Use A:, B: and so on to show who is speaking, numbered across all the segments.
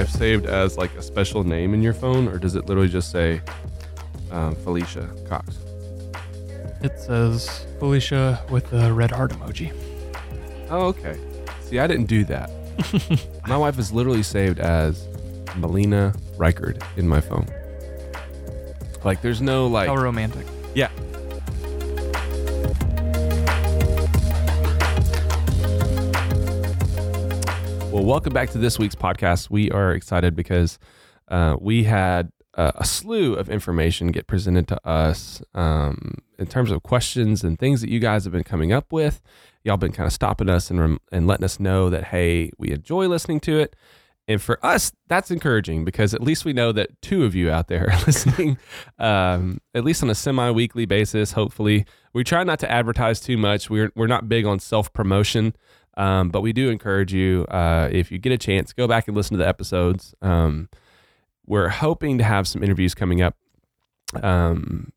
A: wife saved as like a special name in your phone, or does it literally just say um, Felicia Cox?
B: It says Felicia with the red heart emoji.
A: Oh, okay. See, I didn't do that. my wife is literally saved as Melina Reichard in my phone. Like, there's no like.
B: How romantic.
A: Yeah. Well, welcome back to this week's podcast. We are excited because uh, we had a slew of information get presented to us um, in terms of questions and things that you guys have been coming up with. Y'all been kind of stopping us and, rem- and letting us know that, hey, we enjoy listening to it. And for us, that's encouraging because at least we know that two of you out there are listening, um, at least on a semi weekly basis, hopefully. We try not to advertise too much. We're, we're not big on self promotion, um, but we do encourage you, uh, if you get a chance, go back and listen to the episodes. Um, we're hoping to have some interviews coming up um,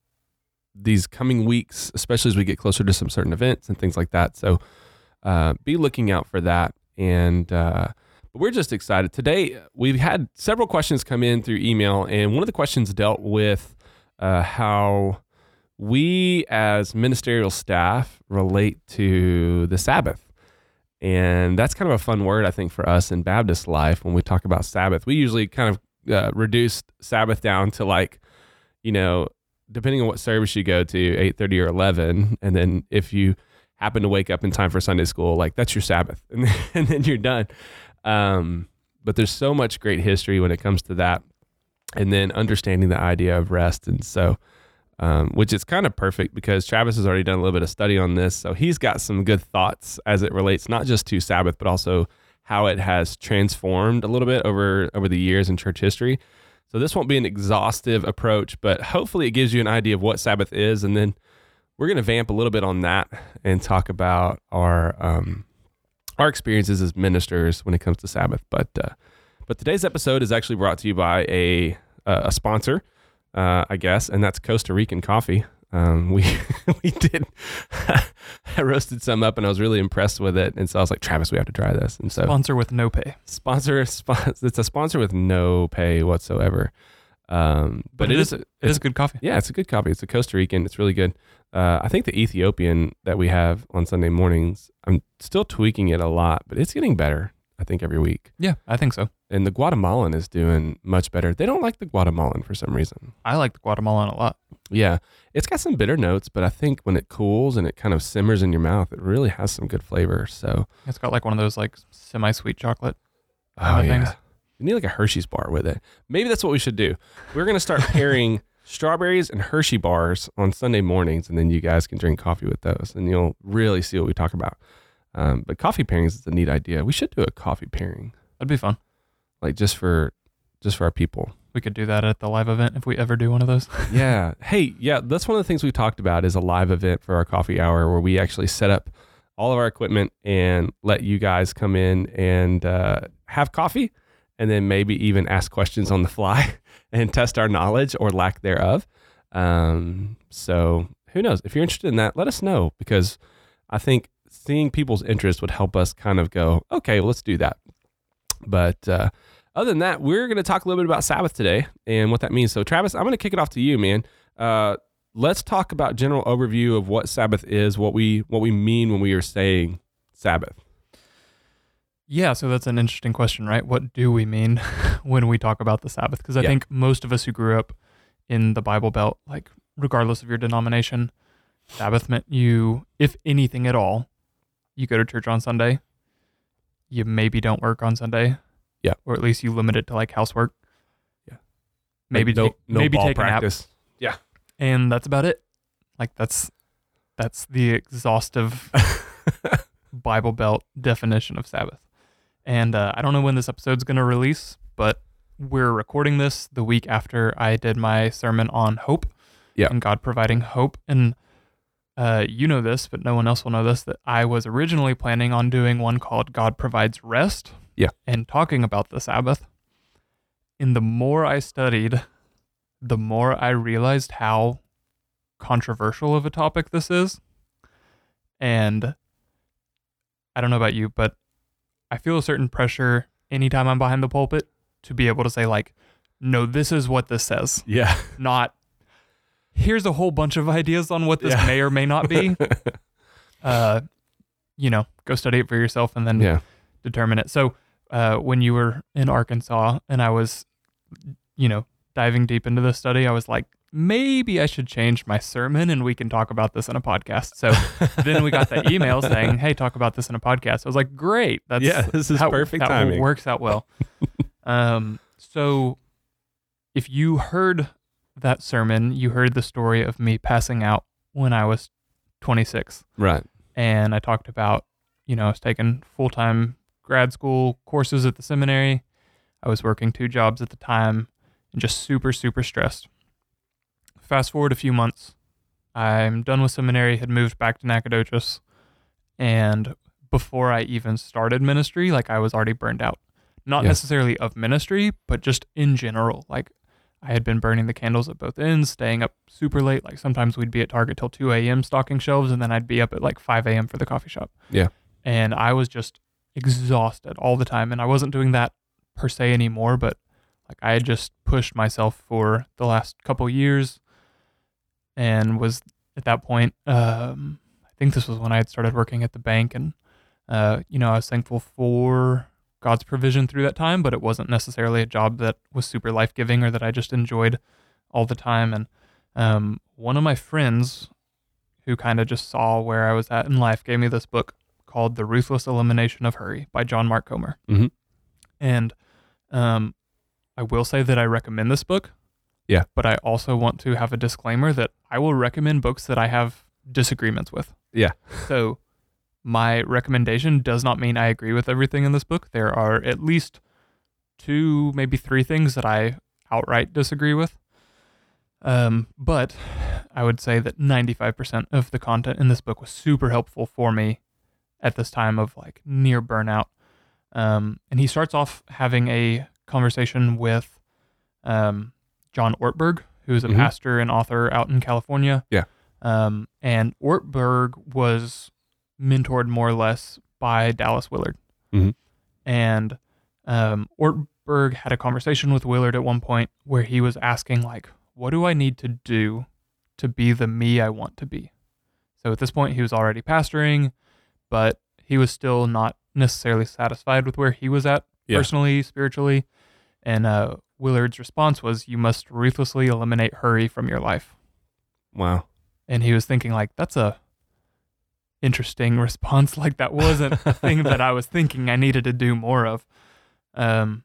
A: these coming weeks, especially as we get closer to some certain events and things like that. So uh, be looking out for that. And, uh, we're just excited. Today, we've had several questions come in through email, and one of the questions dealt with uh, how we as ministerial staff relate to the Sabbath. And that's kind of a fun word, I think, for us in Baptist life when we talk about Sabbath. We usually kind of uh, reduce Sabbath down to like, you know, depending on what service you go to, 8.30 or 11. And then if you happen to wake up in time for Sunday school, like that's your Sabbath. And then, and then you're done. Um, but there's so much great history when it comes to that, and then understanding the idea of rest. And so, um, which is kind of perfect because Travis has already done a little bit of study on this, so he's got some good thoughts as it relates not just to Sabbath, but also how it has transformed a little bit over over the years in church history. So this won't be an exhaustive approach, but hopefully it gives you an idea of what Sabbath is, and then we're going to vamp a little bit on that and talk about our um, our experiences as ministers when it comes to Sabbath. But uh, but today's episode is actually brought to you by a a sponsor, uh, I guess, and that's Costa Rican coffee. Um, we we did I roasted some up and I was really impressed with it, and so I was like, Travis, we have to try this. And so
B: Sponsor with no pay.
A: sponsor, spon- it's a sponsor with no pay whatsoever. Um, but, it is,
B: It is a good coffee.
A: yeah, it's a good coffee. It's a Costa Rican. It's really good. Uh, I think the Ethiopian that we have on Sunday mornings, I'm still tweaking it a lot, but it's getting better. I think every week.
B: Yeah, I think so.
A: And the Guatemalan is doing much better. They don't like the Guatemalan for some reason.
B: I like the Guatemalan a lot.
A: Yeah, it's got some bitter notes, but I think when it cools and it kind of simmers in your mouth, it really has some good flavor. So,
B: It's got like one of those like semi-sweet chocolate.
A: oh yeah,
B: things.
A: you need like a Hershey's bar with it. Maybe that's what we should do. We're gonna start pairing strawberries and Hershey bars on Sunday mornings, and then you guys can drink coffee with those, and you'll really see what we talk about. Um, but coffee pairings is a neat idea. We should do a coffee pairing,
B: That'd be fun.
A: like just for just for our people.
B: We could do that at the live event if we ever do one of those.
A: yeah. Hey, yeah, that's one of the things we talked about is a live event for our coffee hour where we actually set up all of our equipment and let you guys come in and uh, have coffee and then maybe even ask questions on the fly and test our knowledge or lack thereof. Um, so who knows? If you're interested in that, let us know because I think seeing people's interest would help us kind of go, okay, well, let's do that. But uh, other than that, we're going to talk a little bit about Sabbath today and what that means. So, Travis, I'm going to kick it off to you, man. Uh, let's talk about general overview of what Sabbath is, what we what we mean when we are saying Sabbath.
B: Yeah, so that's an interesting question, right? What do we mean when we talk about the Sabbath? Because I
A: Yeah.
B: think most of us who grew up in the Bible Belt, like regardless of your denomination, Sabbath meant you, if anything at all, you go to church on Sunday. You maybe don't work on Sunday.
A: Yeah.
B: Or at least you limit it to like housework.
A: Yeah.
B: Maybe
A: Like, no,
B: take,
A: no
B: maybe take a nap.
A: Yeah.
B: And that's about it. Like that's that's the exhaustive Bible Belt definition of Sabbath. And uh, I don't know when this episode's going to release, but we're recording this the week after I did my sermon on hope
A: Yeah.
B: and God providing hope. And uh, you know this, but no one else will know this that I was originally planning on doing one called God Provides Rest.
A: Yeah.
B: And talking about the Sabbath. And the more I studied, the more I realized how controversial of a topic this is. And I don't know about you, but I feel a certain pressure anytime I'm behind the pulpit to be able to say like, no, this is what this says,
A: Yeah.
B: not here's a whole bunch of ideas on what this
A: Yeah.
B: may or may not be. uh, you know, go study it for yourself and then
A: yeah.
B: determine it. So uh, when you were in Arkansas and I was, you know, diving deep into the study, I was like, maybe I should change my sermon and we can talk about this in a podcast. So then we got the email saying, hey, talk about this in a podcast. I was like, great. That's
A: yeah. This is
B: how,
A: perfect
B: that
A: timing.
B: works out well. um, so if you heard that sermon, you heard the story of me passing out when I was 26
A: Right.
B: and I talked about, you know, I was taking full time grad school courses at the seminary. I was working two jobs at the time and just super, super stressed. Fast forward a few months, I'm done with seminary, had moved back to Nacogdoches, and before I even started ministry, like I was already burned out. Not
A: Yeah.
B: necessarily of ministry, but just in general. Like I had been burning the candles at both ends, staying up super late. Like sometimes we'd be at Target till 2 a.m. stocking shelves, and then I'd be up at like 5 a.m. for the coffee shop.
A: Yeah.
B: And I was just exhausted all the time. And I wasn't doing that per se anymore, but like I had just pushed myself for the last couple years and was at that point, um, I think this was when I had started working at the bank. And, uh, you know, I was thankful for God's provision through that time, but it wasn't necessarily a job that was super life giving or that I just enjoyed all the time. And um, one of my friends who kind of just saw where I was at in life gave me this book called The Ruthless Elimination of Hurry by John Mark Comer.
A: Mhm.
B: And um, I will say that I recommend this book.
A: Yeah.
B: But I also want to have a disclaimer that I will recommend books that I have disagreements with.
A: Yeah.
B: So my recommendation does not mean I agree with everything in this book. There are at least two, maybe three things that I outright disagree with. Um, but I would say that 95% of the content in this book was super helpful for me at this time of like near burnout. Um, and he starts off having a conversation with um, John Ortberg, who's a
A: Mhm.
B: pastor and author out in California.
A: Yeah.
B: Um, and Ortberg was mentored more or less by Dallas Willard.
A: Mhm.
B: And um, Ortberg had a conversation with Willard at one point where he was asking, like, what do I need to do to be the me I want to be? So at this point, he was already pastoring, but he was still not necessarily satisfied with where he was at
A: Yeah.
B: personally, spiritually. And uh, Willard's response was, you must ruthlessly eliminate hurry from your life
A: Wow.
B: and he was thinking like that's a interesting response. Like that wasn't a thing that i was thinking i needed to do more of. Um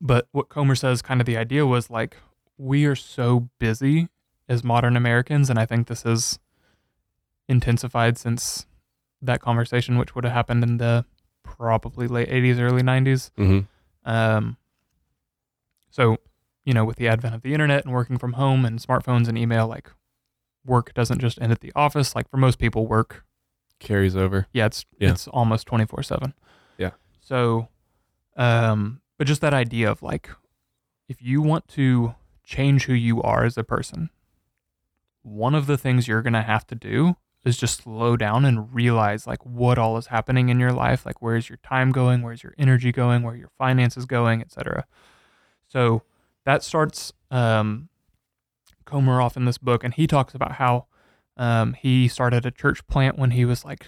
B: but what comer says kind of the idea was like we are so busy as modern americans and i think this is intensified since that conversation which would have happened in the probably late 80s early 90s
A: hmm
B: um, so, you know, with the advent of the internet and working from home and smartphones and email, like work doesn't just end at the office. Like for most people, work,
A: Carries over.
B: yeah, it's
A: Yeah.
B: it's almost twenty four seven.
A: Yeah.
B: So, um, but just that idea of like, if you want to change who you are as a person, one of the things you're gonna have to do is just slow down and realize like what all is happening in your life like where's your time going where's your energy going where your finances going etc so that starts um, comer off in this book and he talks about how um, he started a church plant when he was like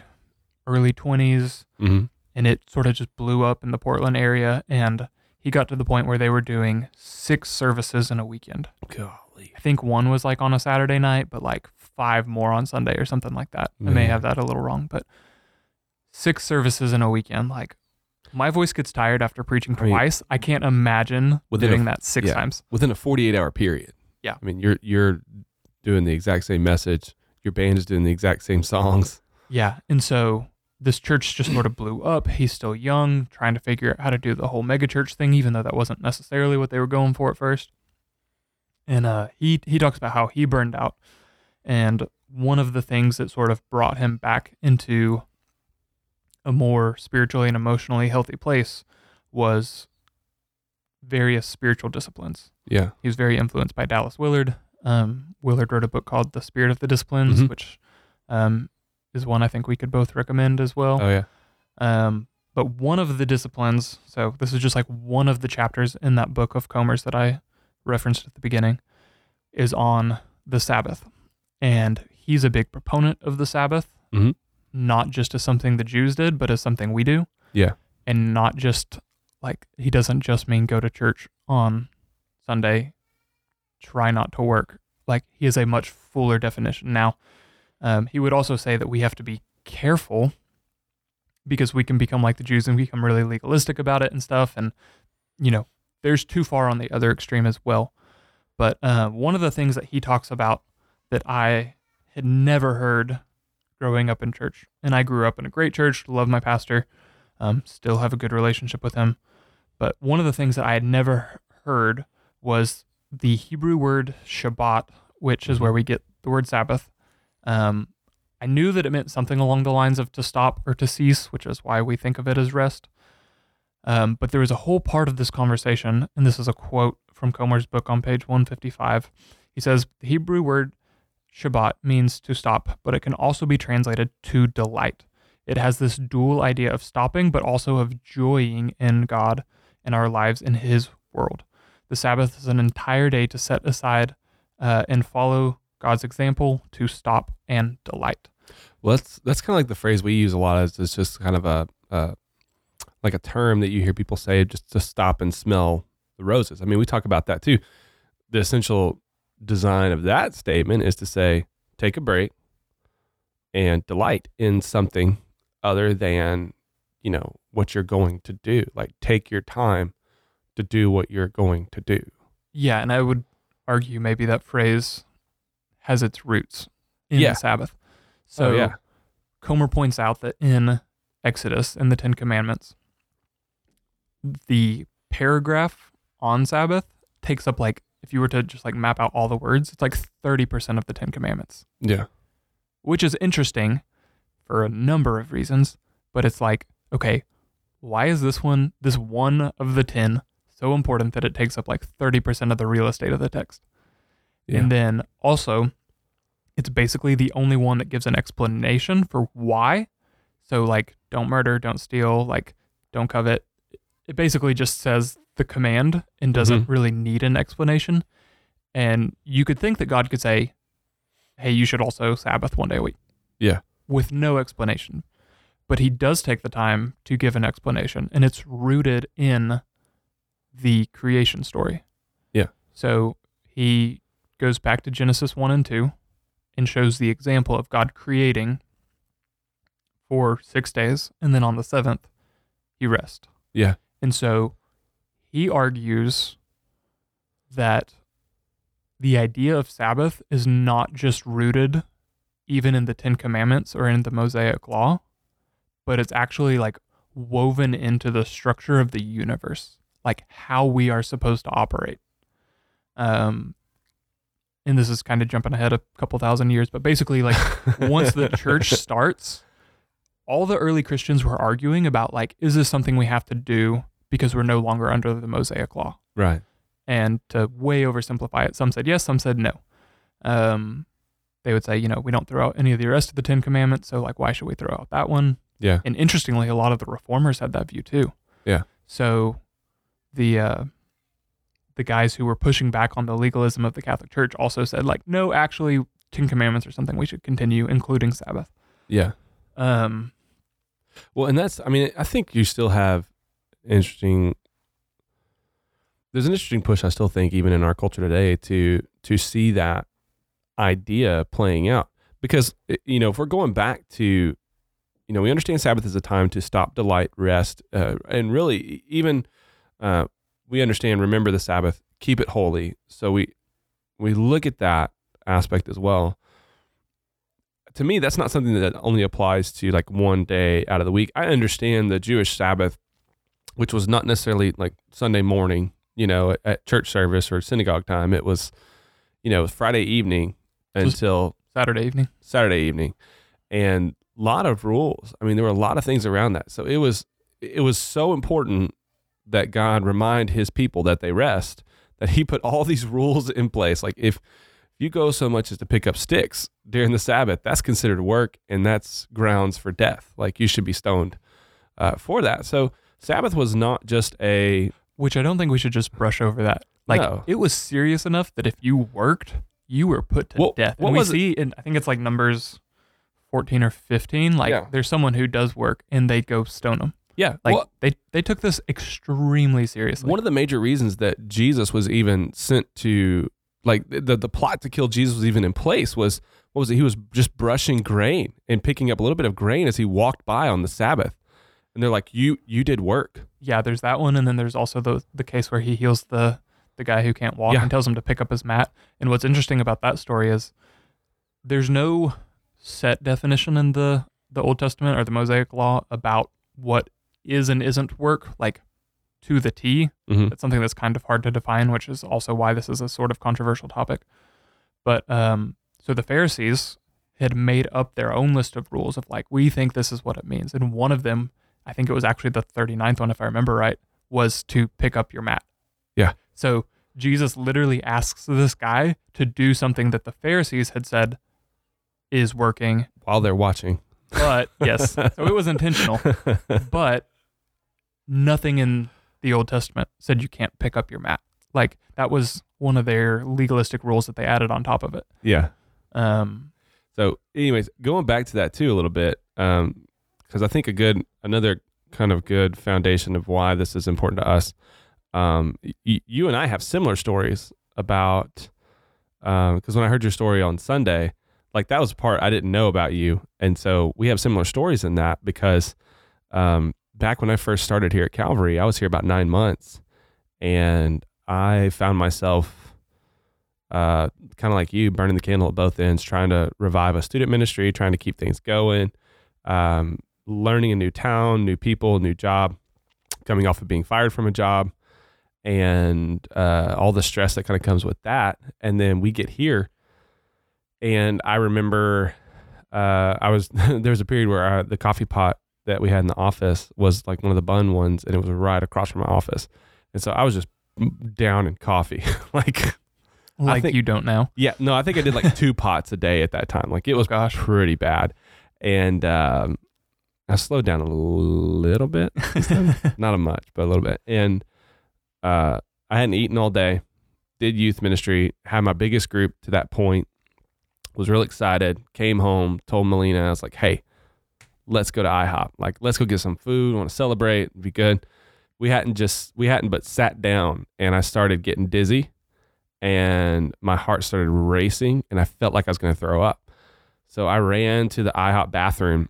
B: early 20s
A: hmm
B: and it sort of just blew up in the portland area and he got to the point where they were doing six services in a weekend
A: Golly.
B: I think one was like on a Saturday night, but like five more on Sunday or something like that. I may have that a little wrong, but six services in a weekend. Like my voice gets tired after preaching
A: I mean,
B: twice. I can't imagine
A: within a
B: doing
A: f-
B: that six
A: yeah.
B: times.
A: Within a 48 hour period.
B: Yeah.
A: I mean, you're you're doing the exact same message. Your band is doing the exact same songs.
B: Yeah. And so this church just sort of blew up. He's still young, trying to figure out how to do the whole megachurch thing, even though that wasn't necessarily what they were going for at first. And uh, he he talks about how he burned out, and one of the things that sort of brought him back into a more spiritually and emotionally healthy place was various spiritual disciplines.
A: Yeah.
B: He was very influenced by Dallas Willard. Um, Willard wrote a book called The Spirit of the Disciplines,
A: Mhm.
B: which um, is one I think we could both recommend as well.
A: Oh yeah.
B: Um, but one of the disciplines, so this is just like one of the chapters in that book of Comer's that I referenced at the beginning, is on the Sabbath. And he's a big proponent of the Sabbath,
A: Mhm.
B: not just as something the Jews did, but as something we do.
A: Yeah.
B: And not just like, he doesn't just mean go to church on Sunday, try not to work. Like, he has a much fuller definition. Now, um, he would also say that we have to be careful because we can become like the Jews and become really legalistic about it and stuff. And, you know, there's too far on the other extreme as well. But uh, one of the things that he talks about that I had never heard growing up in church, and I grew up in a great church, love my pastor, um, still have a good relationship with him. But one of the things that I had never heard was the Hebrew word Shabbat, which is where we get the word Sabbath. Um, I knew that it meant something along the lines of to stop or to cease, which is why we think of it as rest. Um, but there was a whole part of this conversation, and this is a quote from Comer's book on page 155. He says, The Hebrew word Shabbat means to stop, but it can also be translated to delight. It has this dual idea of stopping, but also of joying in God and our lives in His world. The Sabbath is an entire day to set aside uh, and follow God's example to stop and delight.
A: Well, that's that's kind of like the phrase we use a lot. Is it's just kind of a, a like a term that you hear people say just to stop and smell the roses. I mean, we talk about that too. The essential design of that statement is to say, take a break and delight in something other than you know what you're going to do. Like take your time to do what you're going to do.
B: Yeah, and I would argue maybe that phrase has its roots in
A: Yeah.
B: the Sabbath. Oh, so
A: yeah,
B: Comer points out that in Exodus, in the Ten Commandments, the paragraph on Sabbath takes up like, if you were to just like map out all the words, it's like 30% of the Ten Commandments,
A: yeah,
B: which is interesting for a number of reasons. But it's like, okay, why is this one, this one of the 10, so important that it takes up like 30% of the real estate of the text?
A: yeah.
B: And then also, it's basically the only one that gives an explanation for why. So, like, don't murder, don't steal, like, don't covet. It basically just says the command and doesn't
A: Mhm.
B: really need an explanation. And you could think that God could say, hey, you should also Sabbath one day a week.
A: Yeah.
B: With no explanation. But he does take the time to give an explanation, and it's rooted in the creation story.
A: Yeah.
B: So he goes back to Genesis 1 and 2 and shows the example of God creating for six days, and then on the seventh, he rests.
A: yeah,
B: And so he argues that the idea of Sabbath is not just rooted even in the Ten Commandments or in the Mosaic Law, but it's actually like woven into the structure of the universe, like how we are supposed to operate. Um, and this is kind of jumping ahead a couple thousand years, but basically, like once the church starts, all the early Christians were arguing about like, is this something we have to do because we're no longer under the Mosaic law?
A: right,
B: And to way oversimplify it, some said yes, some said no. Um, they would say, you know, we don't throw out any of the rest of the Ten Commandments, so like, why should we throw out that one?
A: yeah,
B: And interestingly, a lot of the reformers had that view too.
A: Yeah.
B: So the uh, the guys who were pushing back on the legalism of the Catholic Church also said, like, no, actually, Ten Commandments are something we should continue, including Sabbath.
A: yeah.
B: Um,
A: Well, and that's, I mean, I think you still have interesting. There's an interesting push, I still think, even in our culture today, to to see that idea playing out. Because you know, if we're going back to, you know, we understand Sabbath is a time to stop, delight, rest, uh, and really even uh, we understand. Remember the Sabbath, keep it holy. So we we look at that aspect as well to me, that's not something that only applies to like one day out of the week. I understand the Jewish Sabbath, which was not necessarily like Sunday morning, you know, at, at church service or synagogue time. It was, you know, Friday evening until
B: Saturday evening.
A: Saturday evening, and a lot of rules. I mean, there were a lot of things around that. So it was it was so important that God remind His people that they rest. That He put all these rules in place. Like if you go so much as to pick up sticks during the Sabbath, that's considered work, and that's grounds for death. Like you should be stoned uh, for that. So Sabbath was not just a
B: Which I don't think we should just brush over that. Like
A: No.
B: it was serious enough that if you worked, you were put to
A: What-
B: death.
A: what
B: and we
A: it?
B: see in I think it's like numbers 14 or 15 like
A: Yeah.
B: there's someone who does work and they go stone them.
A: Yeah.
B: Like
A: well,
B: they they took this extremely seriously.
A: one of the major reasons that Jesus was even sent to like the the plot to kill Jesus was even in place was what was it? He was just brushing grain and picking up a little bit of grain as he walked by on the Sabbath. And they're like, "You you did work."
B: yeah, there's that one, and then there's also the the case where he heals the the guy who can't walk
A: Yeah.
B: and tells him to pick up his mat. And what's interesting about that story is there's no set definition in the the Old Testament or the Mosaic Law about what is and isn't work, like to the T.
A: Mm-hmm.
B: It's something that's kind of hard to define, which is also why this is a sort of controversial topic. But um, so the Pharisees had made up their own list of rules of like, we think this is what it means. And one of them, I think it was actually the 39th one, if I remember right, was to pick up your mat.
A: Yeah.
B: So Jesus literally asks this guy to do something that the Pharisees had said is working.
A: While they're watching.
B: But yes, so it was intentional. But nothing in the Old Testament said you can't pick up your mat. Like that was one of their legalistic rules that they added on top of it.
A: yeah.
B: Um,
A: So, anyways, going back to that too a little bit, because I think a good another kind of good foundation of why this is important to us. Um, y- you and I have similar stories about because when I heard your story on Sunday, like that was part I didn't know about you, and so we have similar stories in that because um, back when I first started here at Calvary, I was here about nine months, and I found myself uh, kind of like you, burning the candle at both ends, trying to revive a student ministry, trying to keep things going, um, learning a new town, new people, new job, coming off of being fired from a job, and uh, all the stress that kind of comes with that. And then we get here, and I remember uh, I was there was a period where uh, the coffee pot that we had in the office was like one of the Bunn ones, and it was right across from my office, and so I was just down in coffee, like.
B: like
A: think-
B: you don't know.
A: Yeah, no, I think I did like two pots a day at that time. Like it was
B: Gosh.
A: pretty bad, and um, I slowed down a little bit, not a much, but a little bit. And uh, I hadn't eaten all day. Did youth ministry. Had my biggest group to that point. Was real excited. Came home. Told Melina, I was like, "Hey, let's go to IHOP. Like, let's go get some food. want to celebrate. Be good." We hadn't just we hadn't but sat down, and I started getting dizzy and my heart started racing and I felt like I was going to throw up. So I ran to the IHOP bathroom,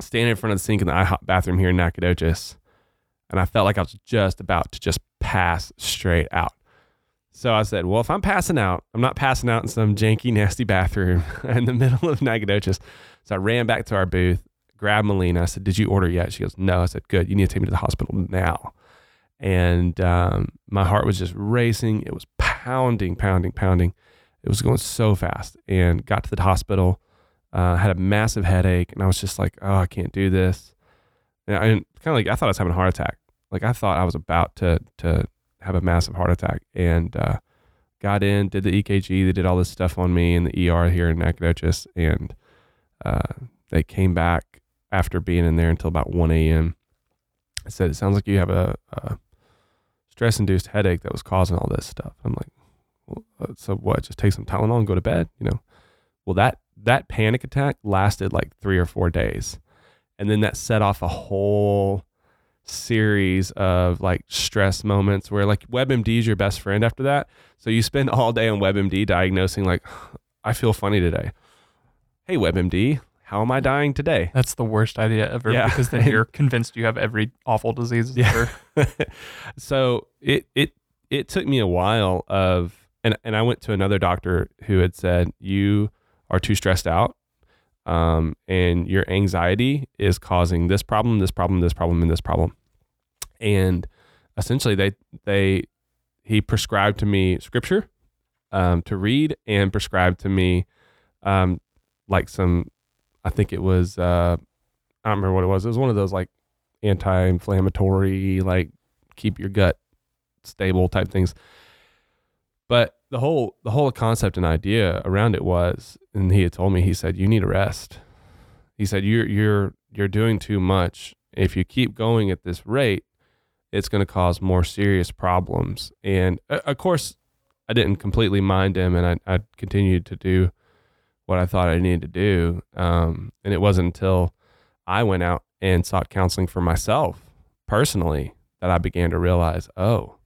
A: standing in front of the sink in the IHOP bathroom here in Nacogdoches, and I felt like I was just about to just pass straight out. So I said, well, if I'm passing out, I'm not passing out in some janky, nasty bathroom in the middle of Nacogdoches. So I ran back to our booth, grabbed Melina. I said, did you order yet? She goes, no. I said, good. You need to take me to the hospital now. And um, my heart was just racing. It was pounding, pounding, pounding. It was going so fast. And got to the hospital, uh, had a massive headache, and I was just like, oh, I can't do this. And I kind of like I thought I was having a heart attack. Like I thought I was about to to have a massive heart attack, and uh, got in, did the EKG. They did all this stuff on me in the ER here in Nacogdoches, and uh, they came back after being in there until about 1 a.m. I said, it sounds like you have a, a stress induced headache that was causing all this stuff. I'm like, well, uh, so what? Just take some Tylenol and go to bed, you know? Well, that that panic attack lasted like three or four days, and then that set off a whole series of like stress moments where like WebMD is your best friend after that. So you spend all day on WebMD diagnosing like, I feel funny today. Hey WebMD, how am I dying today?
B: That's the worst idea ever
A: Yeah.
B: because then you're convinced you have every awful disease
A: Yeah.
B: ever.
A: so it it it took me a while of and and I went to another doctor who had said you are too stressed out um and your anxiety is causing this problem this problem this problem and this problem and essentially they they he prescribed to me scripture um to read and prescribed to me um like some I think it was uh I don't remember what it was. It was one of those like anti-inflammatory like keep your gut stable type things. But the whole the whole concept and idea around it was and he had told me he said you need a rest. He said you're you're you're doing too much. If you keep going at this rate, it's going to cause more serious problems. And uh, of course, I didn't completely mind him, and I, I continued to do what I thought I needed to do. Um, and it wasn't until I went out and sought counseling for myself personally that I began to realize, oh,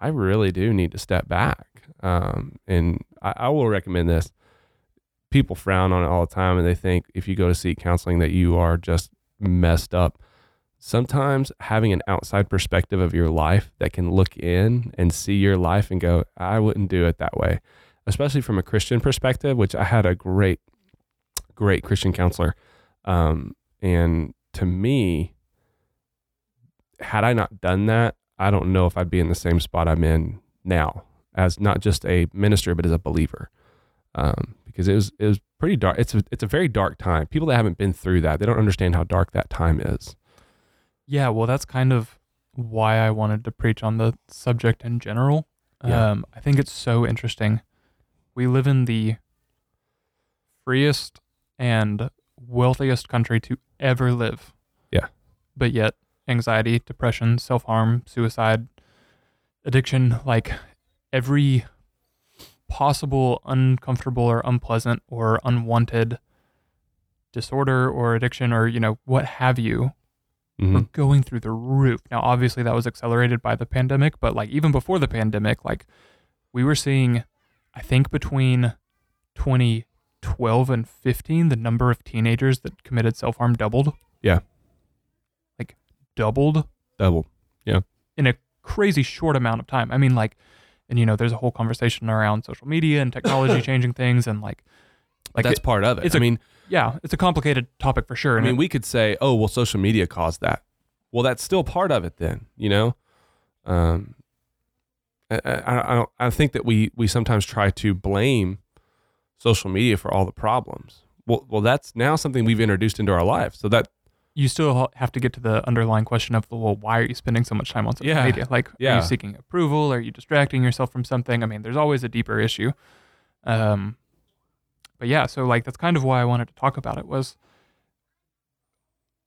A: I really do need to step back. Um, and I, I will recommend this. People frown on it all the time, and they think if you go to seek counseling that you are just messed up. Sometimes having an outside perspective of your life that can look in and see your life and go, I wouldn't do it that way, especially from a Christian perspective, which I had a great, great Christian counselor. Um, and to me, had I not done that, I don't know if I'd be in the same spot I'm in now as not just a minister, but as a believer. Um, because it was it was pretty dark. It's a it's a very dark time. People that haven't been through that, they don't understand how dark that time is.
B: Yeah, well, that's kind of why I wanted to preach on the subject in general.
A: Yeah.
B: Um, I think it's so interesting. We live in the freest and wealthiest country to ever live.
A: Yeah.
B: But yet, anxiety, depression, self harm, suicide, addiction like every possible uncomfortable or unpleasant or unwanted disorder or addiction or, you know, what have you
A: Mhm.
B: were going through the roof. Now, obviously, that was accelerated by the pandemic, but like even before the pandemic, like we were seeing, I think between 2012 and 15, the number of teenagers that committed self harm doubled.
A: Yeah.
B: Like doubled
A: Doubled. Yeah.
B: In a crazy short amount of time. I mean, like, and you know, there's a whole conversation around social media and technology changing things, and like, like
A: That's
B: it-
A: part of it.
B: it's
A: I
B: a-
A: mean,
B: yeah, it's a complicated topic for sure.
A: I mean,
B: it-
A: we could say, oh, well, social media caused that. Well, that's still part of it then, you know? Um, I, I, I, think that we, we sometimes try to blame social media for all the problems. Well, well, that's now something we've introduced into our lives. So that,
B: you still have to get to the underlying question of well why are you spending so much time on social
A: Yeah.
B: media like are
A: Yeah.
B: you seeking approval are you distracting yourself from something i mean there's always a deeper issue um but yeah so like that's kind of why i wanted to talk about it was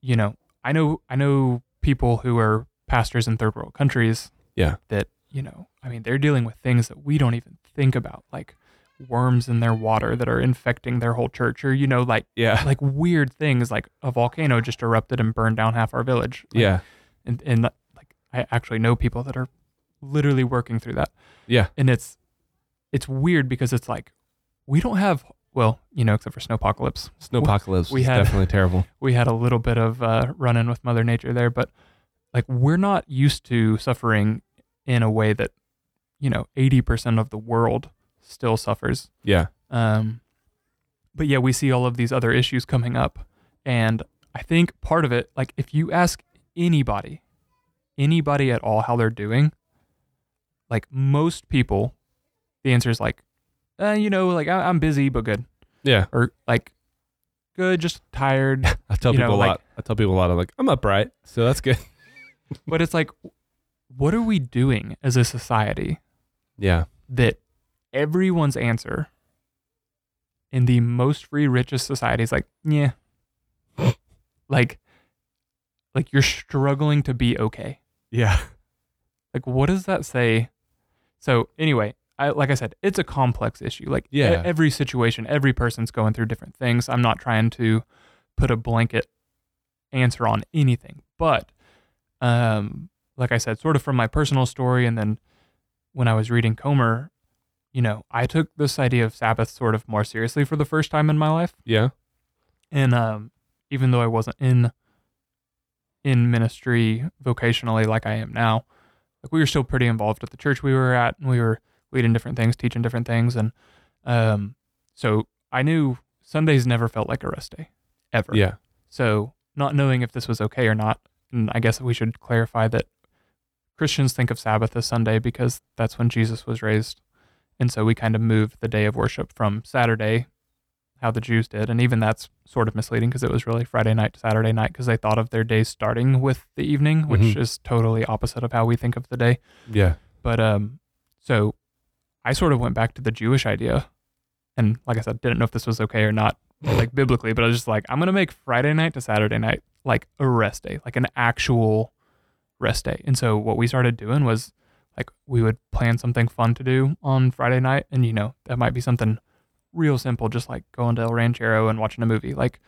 B: you know i know i know people who are pastors in third world countries
A: Yeah.
B: that you know i mean they're dealing with things that we don't even think about like worms in their water that are infecting their whole church or you know like
A: yeah,
B: like weird things like a volcano just erupted and burned down half our village. Like,
A: yeah,
B: and, and like i actually know people that are literally working through that.
A: Yeah,
B: and it's it's weird because it's like we don't have well you know except for snowpocalypse.
A: Snowpocalypse
B: we
A: is
B: had-
A: definitely terrible.
B: we had a little bit of uh, run in with mother nature there but like we're not used to suffering in a way that you know 80% of the world still suffers
A: Yeah,
B: um, but yeah, we see all of these other issues coming up. And I think part of it, like if you ask anybody, anybody at all how they're doing, like most people, the answer is like, uh, you know, like I- I'm busy, but good.
A: yeah.
B: Or like, good, just tired.
A: I tell
B: You know,
A: people a
B: like-
A: lot. I tell people a lot. I'm like, I'm upright, so that's good.
B: but it's like, what are we doing as a society
A: Yeah,
B: that everyone's answer in the most free, richest society is like, yeah. like, like you're struggling to be okay.
A: yeah,
B: Like, what does that say? So anyway, I like I said, it's a complex issue. Like,
A: Yeah.
B: every situation, every person's going through different things. I'm not trying to put a blanket answer on anything, but um, like I said, sort of from my personal story, and then when I was reading Comer, you know, I took this idea of Sabbath sort of more seriously for the first time in my life.
A: yeah,
B: And um, even though I wasn't in in ministry vocationally like I am now, like we were still pretty involved at the church we were at, and we were leading different things, teaching different things, and um, so I knew Sundays never felt like a rest day, ever.
A: yeah,
B: So not knowing if this was okay or not, and I guess we should clarify that Christians think of Sabbath as Sunday because that's when Jesus was raised. And so we kind of moved the day of worship from Saturday, how the Jews did. And even that's sort of misleading because it was really Friday night to Saturday night because they thought of their day starting with the evening, which
A: Mhm.
B: is totally opposite of how we think of the day.
A: yeah,
B: But um, so I sort of went back to the Jewish idea, and like I said, didn't know if this was okay or not, like biblically. But I was just like, I'm gonna make Friday night to Saturday night like a rest day, like an actual rest day. And so what we started doing was like we would plan something fun to do on Friday night, and you know that might be something real simple, just like going to El Ranchero and watching a movie. Like,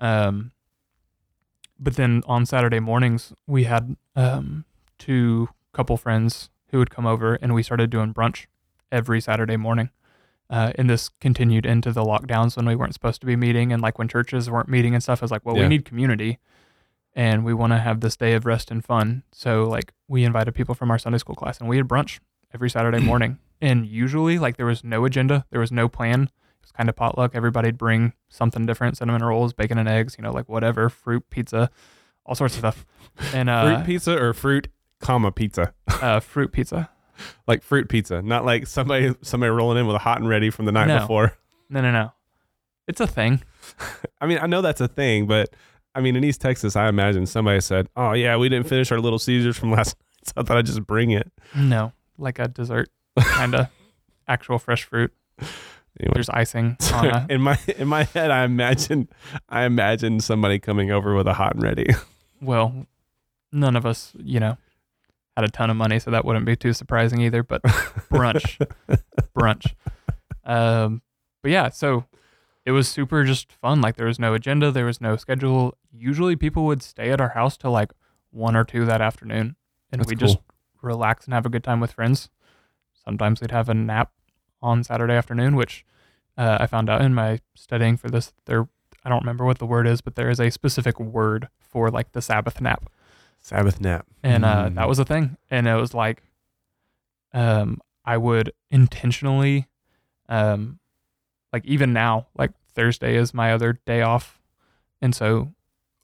B: um, but then on Saturday mornings we had um two couple friends who would come over, and we started doing brunch every Saturday morning. Uh, and this continued into the lockdowns when we weren't supposed to be meeting, and like when churches weren't meeting and stuff. I was like, well,
A: Yeah.
B: we need community, and we want to have this day of rest and fun. So like we invited people from our Sunday school class, and we had brunch every Saturday morning. And usually, like there was no agenda, there was no plan. It was kind of potluck. Everybody'd bring something different: cinnamon rolls, bacon and eggs, you know, like whatever, fruit, pizza, all sorts of stuff. And uh,
A: fruit pizza or fruit, comma pizza,
B: uh, fruit pizza.
A: like fruit pizza, not like somebody somebody rolling in with a hot and ready from the night
B: No.
A: before.
B: No, no, no. It's a thing.
A: I mean, I know that's a thing, but I mean, in East Texas, I imagine somebody said, "Oh yeah, we didn't finish our Little Caesars from last night, so I thought I'd just bring it."
B: No, like a dessert, kind of actual fresh fruit.
A: Anyway.
B: There's icing on a.
A: in my in my head, I imagine I imagine somebody coming over with a hot and ready.
B: Well, none of us, you know, had a ton of money, so that wouldn't be too surprising either. But brunch, brunch. Um, but yeah, so it was super just fun. Like there was no agenda, there was no schedule. Usually, people would stay at our house till like one or two that afternoon, and
A: That's
B: we
A: cool.
B: just relax and have a good time with friends. Sometimes we'd have a nap on Saturday afternoon, which uh, I found out in my studying for this. There, I don't remember what the word is, but there is a specific word for like the Sabbath nap
A: Sabbath nap,
B: and uh,
A: Mm.
B: that was a thing. And it was like, um, I would intentionally, um, like even now, like Thursday is my other day off, and so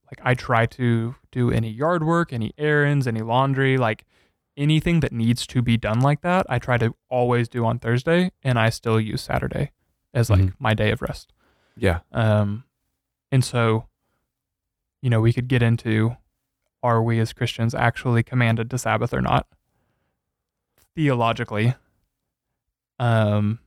B: like I try to do any yard work, any errands, any laundry, like anything that needs to be done like that. I try to always do on Thursday, and I still use Saturday as like
A: Mhm.
B: my day of rest.
A: yeah,
B: Um, and so, you know, we could get into are we as Christians actually commanded to Sabbath or not? Theologically, um,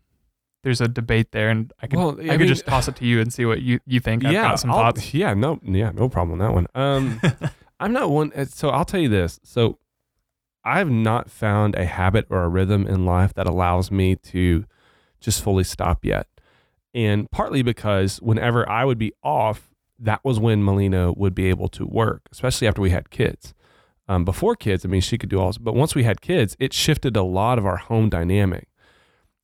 B: there's a debate there, and I could
A: Well,
B: I,
A: I
B: could just toss it to you and see what you, you think. I've
A: yeah,
B: some
A: I'll-
B: thoughts.
A: Yeah, no, yeah, no problem on that one. Um, I'm not one. uh, So I'll tell you this. So I've not found a habit or a rhythm in life that allows me to just fully stop yet. And partly because whenever I would be off, that was when Melina would be able to work, especially after we had kids. Um, before kids, I mean, she could do all this, but once we had kids, it shifted a lot of our home dynamic.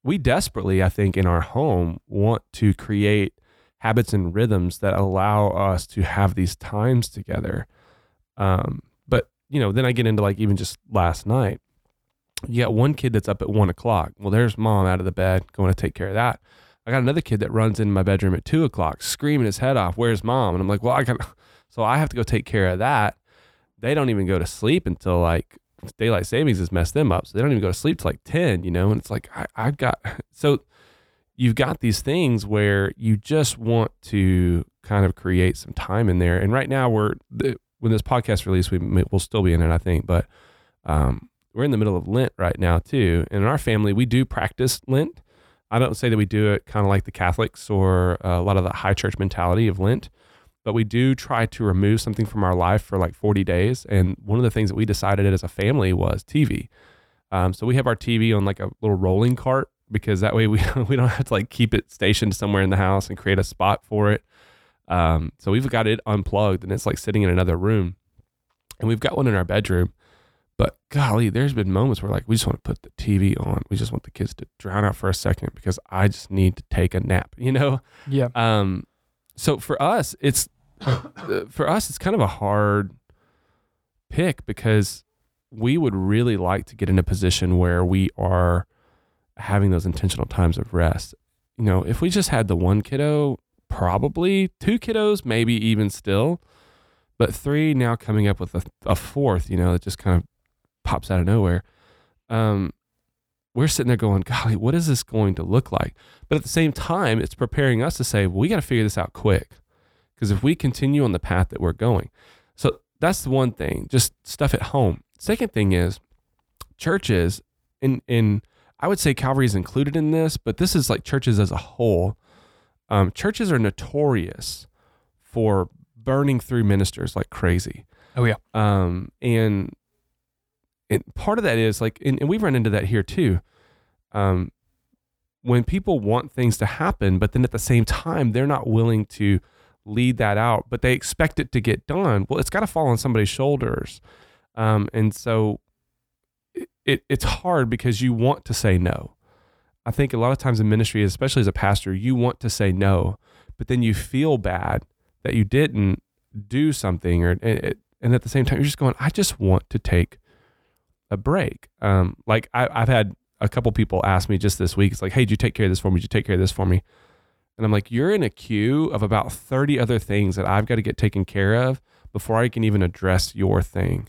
A: We desperately, I think, in our home want to create habits and rhythms that allow us to have these times together. Um, but you know, then I get into like even just last night. You got one kid that's up at one o'clock. Well, there's mom out of the bed going to take care of that. I got another kid that runs in my bedroom at two o'clock, screaming his head off. Where's mom? And I'm like, well, I got, so I have to go take care of that. They don't even go to sleep until like daylight savings has messed them up. So they don't even go to sleep till like 10, you know? And it's like, I, I've got, so you've got these things where you just want to kind of create some time in there. And right now we're, when this podcast release, we we'll still be in it, I think, but um, we're in the middle of Lent right now too. And in our family, we do practice Lent. I don't say that we do it kind of like the Catholics or uh, a lot of the high church mentality of Lent, but we do try to remove something from our life for like 40 days. And one of the things that we decided as a family was TV. Um, so we have our TV on like a little rolling cart because that way we we don't have to like keep it stationed somewhere in the house and create a spot for it. Um, so we've got it unplugged and it's like sitting in another room, and we've got one in our bedroom. But golly, there's been moments where like we just want to put the TV on. We just want the kids to drown out for a second because I just need to take a nap. You know.
B: Yeah.
A: Um, so for us, it's for us, it's kind of a hard pick because we would really like to get in a position where we are having those intentional times of rest. You know, if we just had the one kiddo, probably two kiddos, maybe even still, but three now coming up with a, a fourth, you know, that just kind of pops out of nowhere. Um, we're sitting there going, golly, what is this going to look like? But at the same time, it's preparing us to say, well, we got to figure this out quick. Because if we continue on the path that we're going, so that's the one thing, just stuff at home. Second thing is churches, in, in I would say Calvary is included in this, but this is like churches as a whole. Um, churches are notorious for burning through ministers like crazy.
B: Oh yeah.
A: Um, and and part of that is like, and, and we've run into that here too. Um, when people want things to happen, but then at the same time they're not willing to lead that out, but they expect it to get done. Well, it's got to fall on somebody's shoulders, um, and so it, it it's hard because you want to say no. I think a lot of times in ministry, especially as a pastor, you want to say no, but then you feel bad that you didn't do something, or and, and at the same time you're just going, I just want to take a break. Um, like I, I've had a couple people ask me just this week, it's like, hey, did you take care of this for me? Did you take care of this for me? And I'm like, you're in a queue of about 30 other things that I've got to get taken care of before I can even address your thing.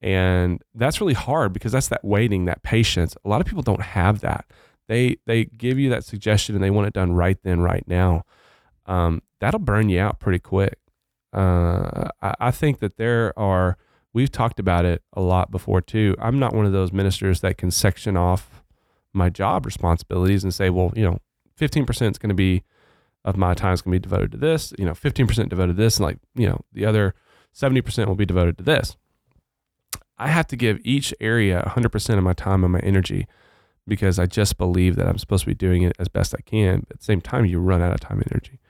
A: And that's really hard because that's that waiting, that patience. A lot of people don't have that. They they give you that suggestion and they want it done right then, right now. Um, that'll burn you out pretty quick. Uh, I, I think that there are we've talked about it a lot before too. I'm not one of those ministers that can section off my job responsibilities and say, well, you know, 15% is going to be of my time is going to be devoted to this, you know, 15% devoted to this, and like, you know, the other 70% will be devoted to this. I have to give each area 100% of my time and my energy because I just believe that I'm supposed to be doing it as best I can. But at the same time, you run out of time and energy.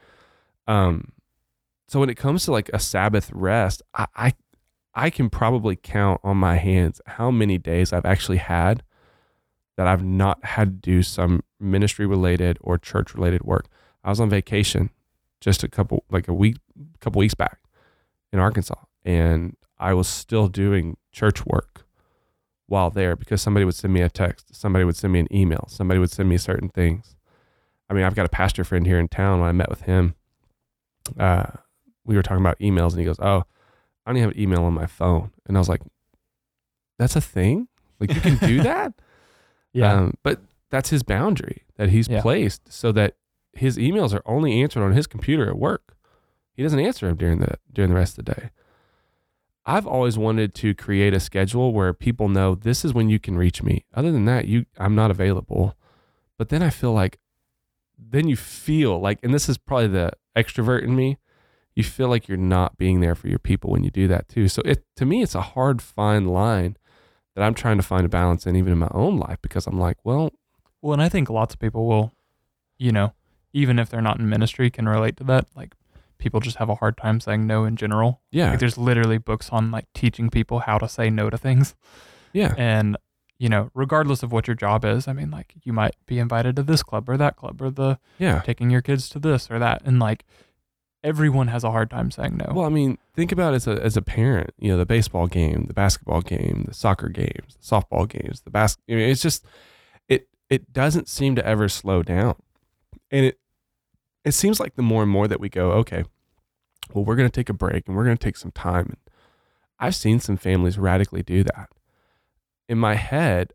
A: Um, so when it comes to like a Sabbath rest, I, I I can probably count on my hands how many days I've actually had that I've not had to do some ministry related or church related work. I was on vacation just a couple, like a week, couple weeks back in Arkansas, and I was still doing church work while there because somebody would send me a text, somebody would send me an email, somebody would send me certain things. I mean, I've got a pastor friend here in town. When I met with him, uh, we were talking about emails, and he goes, "Oh, I don't even have an email on my phone. And I was like, that's a thing? Like you can do that?
B: Yeah.
A: Um, but that's his boundary that he's
B: Yeah.
A: placed so that his emails are only answered on his computer at work. He doesn't answer them during the during the rest of the day. I've always wanted to create a schedule where people know this is when you can reach me. Other than that, you I'm not available. But then I feel like then you feel like and this is probably the extrovert in me you feel like you're not being there for your people when you do that too. So it to me it's a hard fine line that I'm trying to find a balance in even in my own life because I'm like, well,
B: Well, and I think lots of people will, you know, even if they're not in ministry, can relate to that. Like people just have a hard time saying no in general.
A: yeah,
B: Like there's literally books on like teaching people how to say no to things.
A: yeah,
B: And, you know, regardless of what your job is, I mean, like you might be invited to this club or that club or the
A: yeah.
B: taking your kids to this or that. And like everyone has a hard time saying no.
A: Well, I mean, think about it as a as a parent. You know, the baseball game, the basketball game, the soccer games, the softball games, the bas. I mean, it's just it it doesn't seem to ever slow down, and it it seems like the more and more that we go, okay, well, we're going to take a break and we're going to take some time. And I've seen some families radically do that. In my head,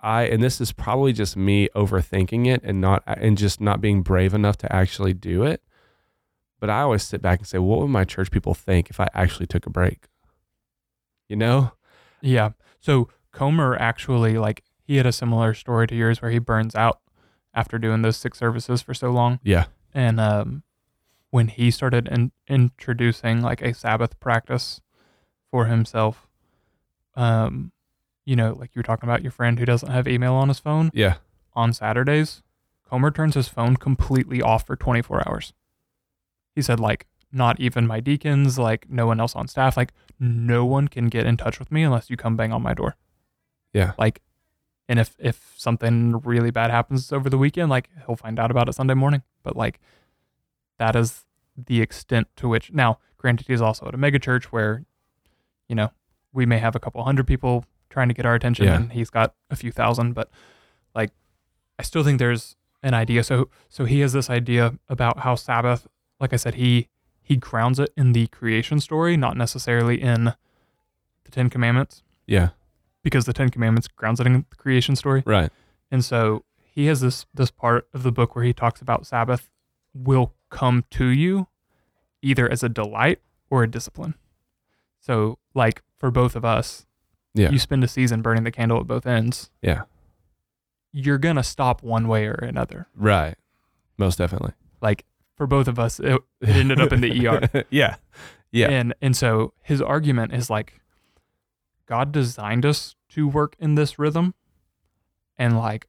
A: I and this is probably just me overthinking it and not and just not being brave enough to actually do it. But I always sit back and say, what would my church people think if I actually took a break? You know?
B: Yeah. So Comer actually like he had a similar story to yours where he burns out after doing those six services for so long.
A: Yeah.
B: And um, when he started in, introducing like a Sabbath practice for himself, um, you know, like you were talking about your friend who doesn't have email on his phone
A: Yeah.
B: on Saturdays, Comer turns his phone completely off for 24 hours. He said, like, not even my deacons, like, no one else on staff, like, no one can get in touch with me unless you come bang on my door.
A: Yeah.
B: Like, and if if something really bad happens over the weekend, like, he'll find out about it Sunday morning. But like, that is the extent to which. Now, granted, he's also at a mega church where, you know, we may have a couple hundred people trying to get our attention,
A: Yeah.
B: and he's got a few thousand. But like, I still think there's an idea. So so he has this idea about how Sabbath, like I said, he he grounds it in the creation story, not necessarily in the Ten Commandments,
A: Yeah.
B: Because the Ten Commandments grounds it in the creation story.
A: Right.
B: And so he has this this part of the book where he talks about Sabbath will come to you either as a delight or a discipline. So like for both of us,
A: Yeah.
B: you spend a season burning the candle at both ends.
A: yeah.
B: You're gonna stop one way or another.
A: Right. Most definitely.
B: Like for both of us, it, it ended up in the ER.
A: yeah. Yeah.
B: And and so his argument is like God designed us to work in this rhythm. And like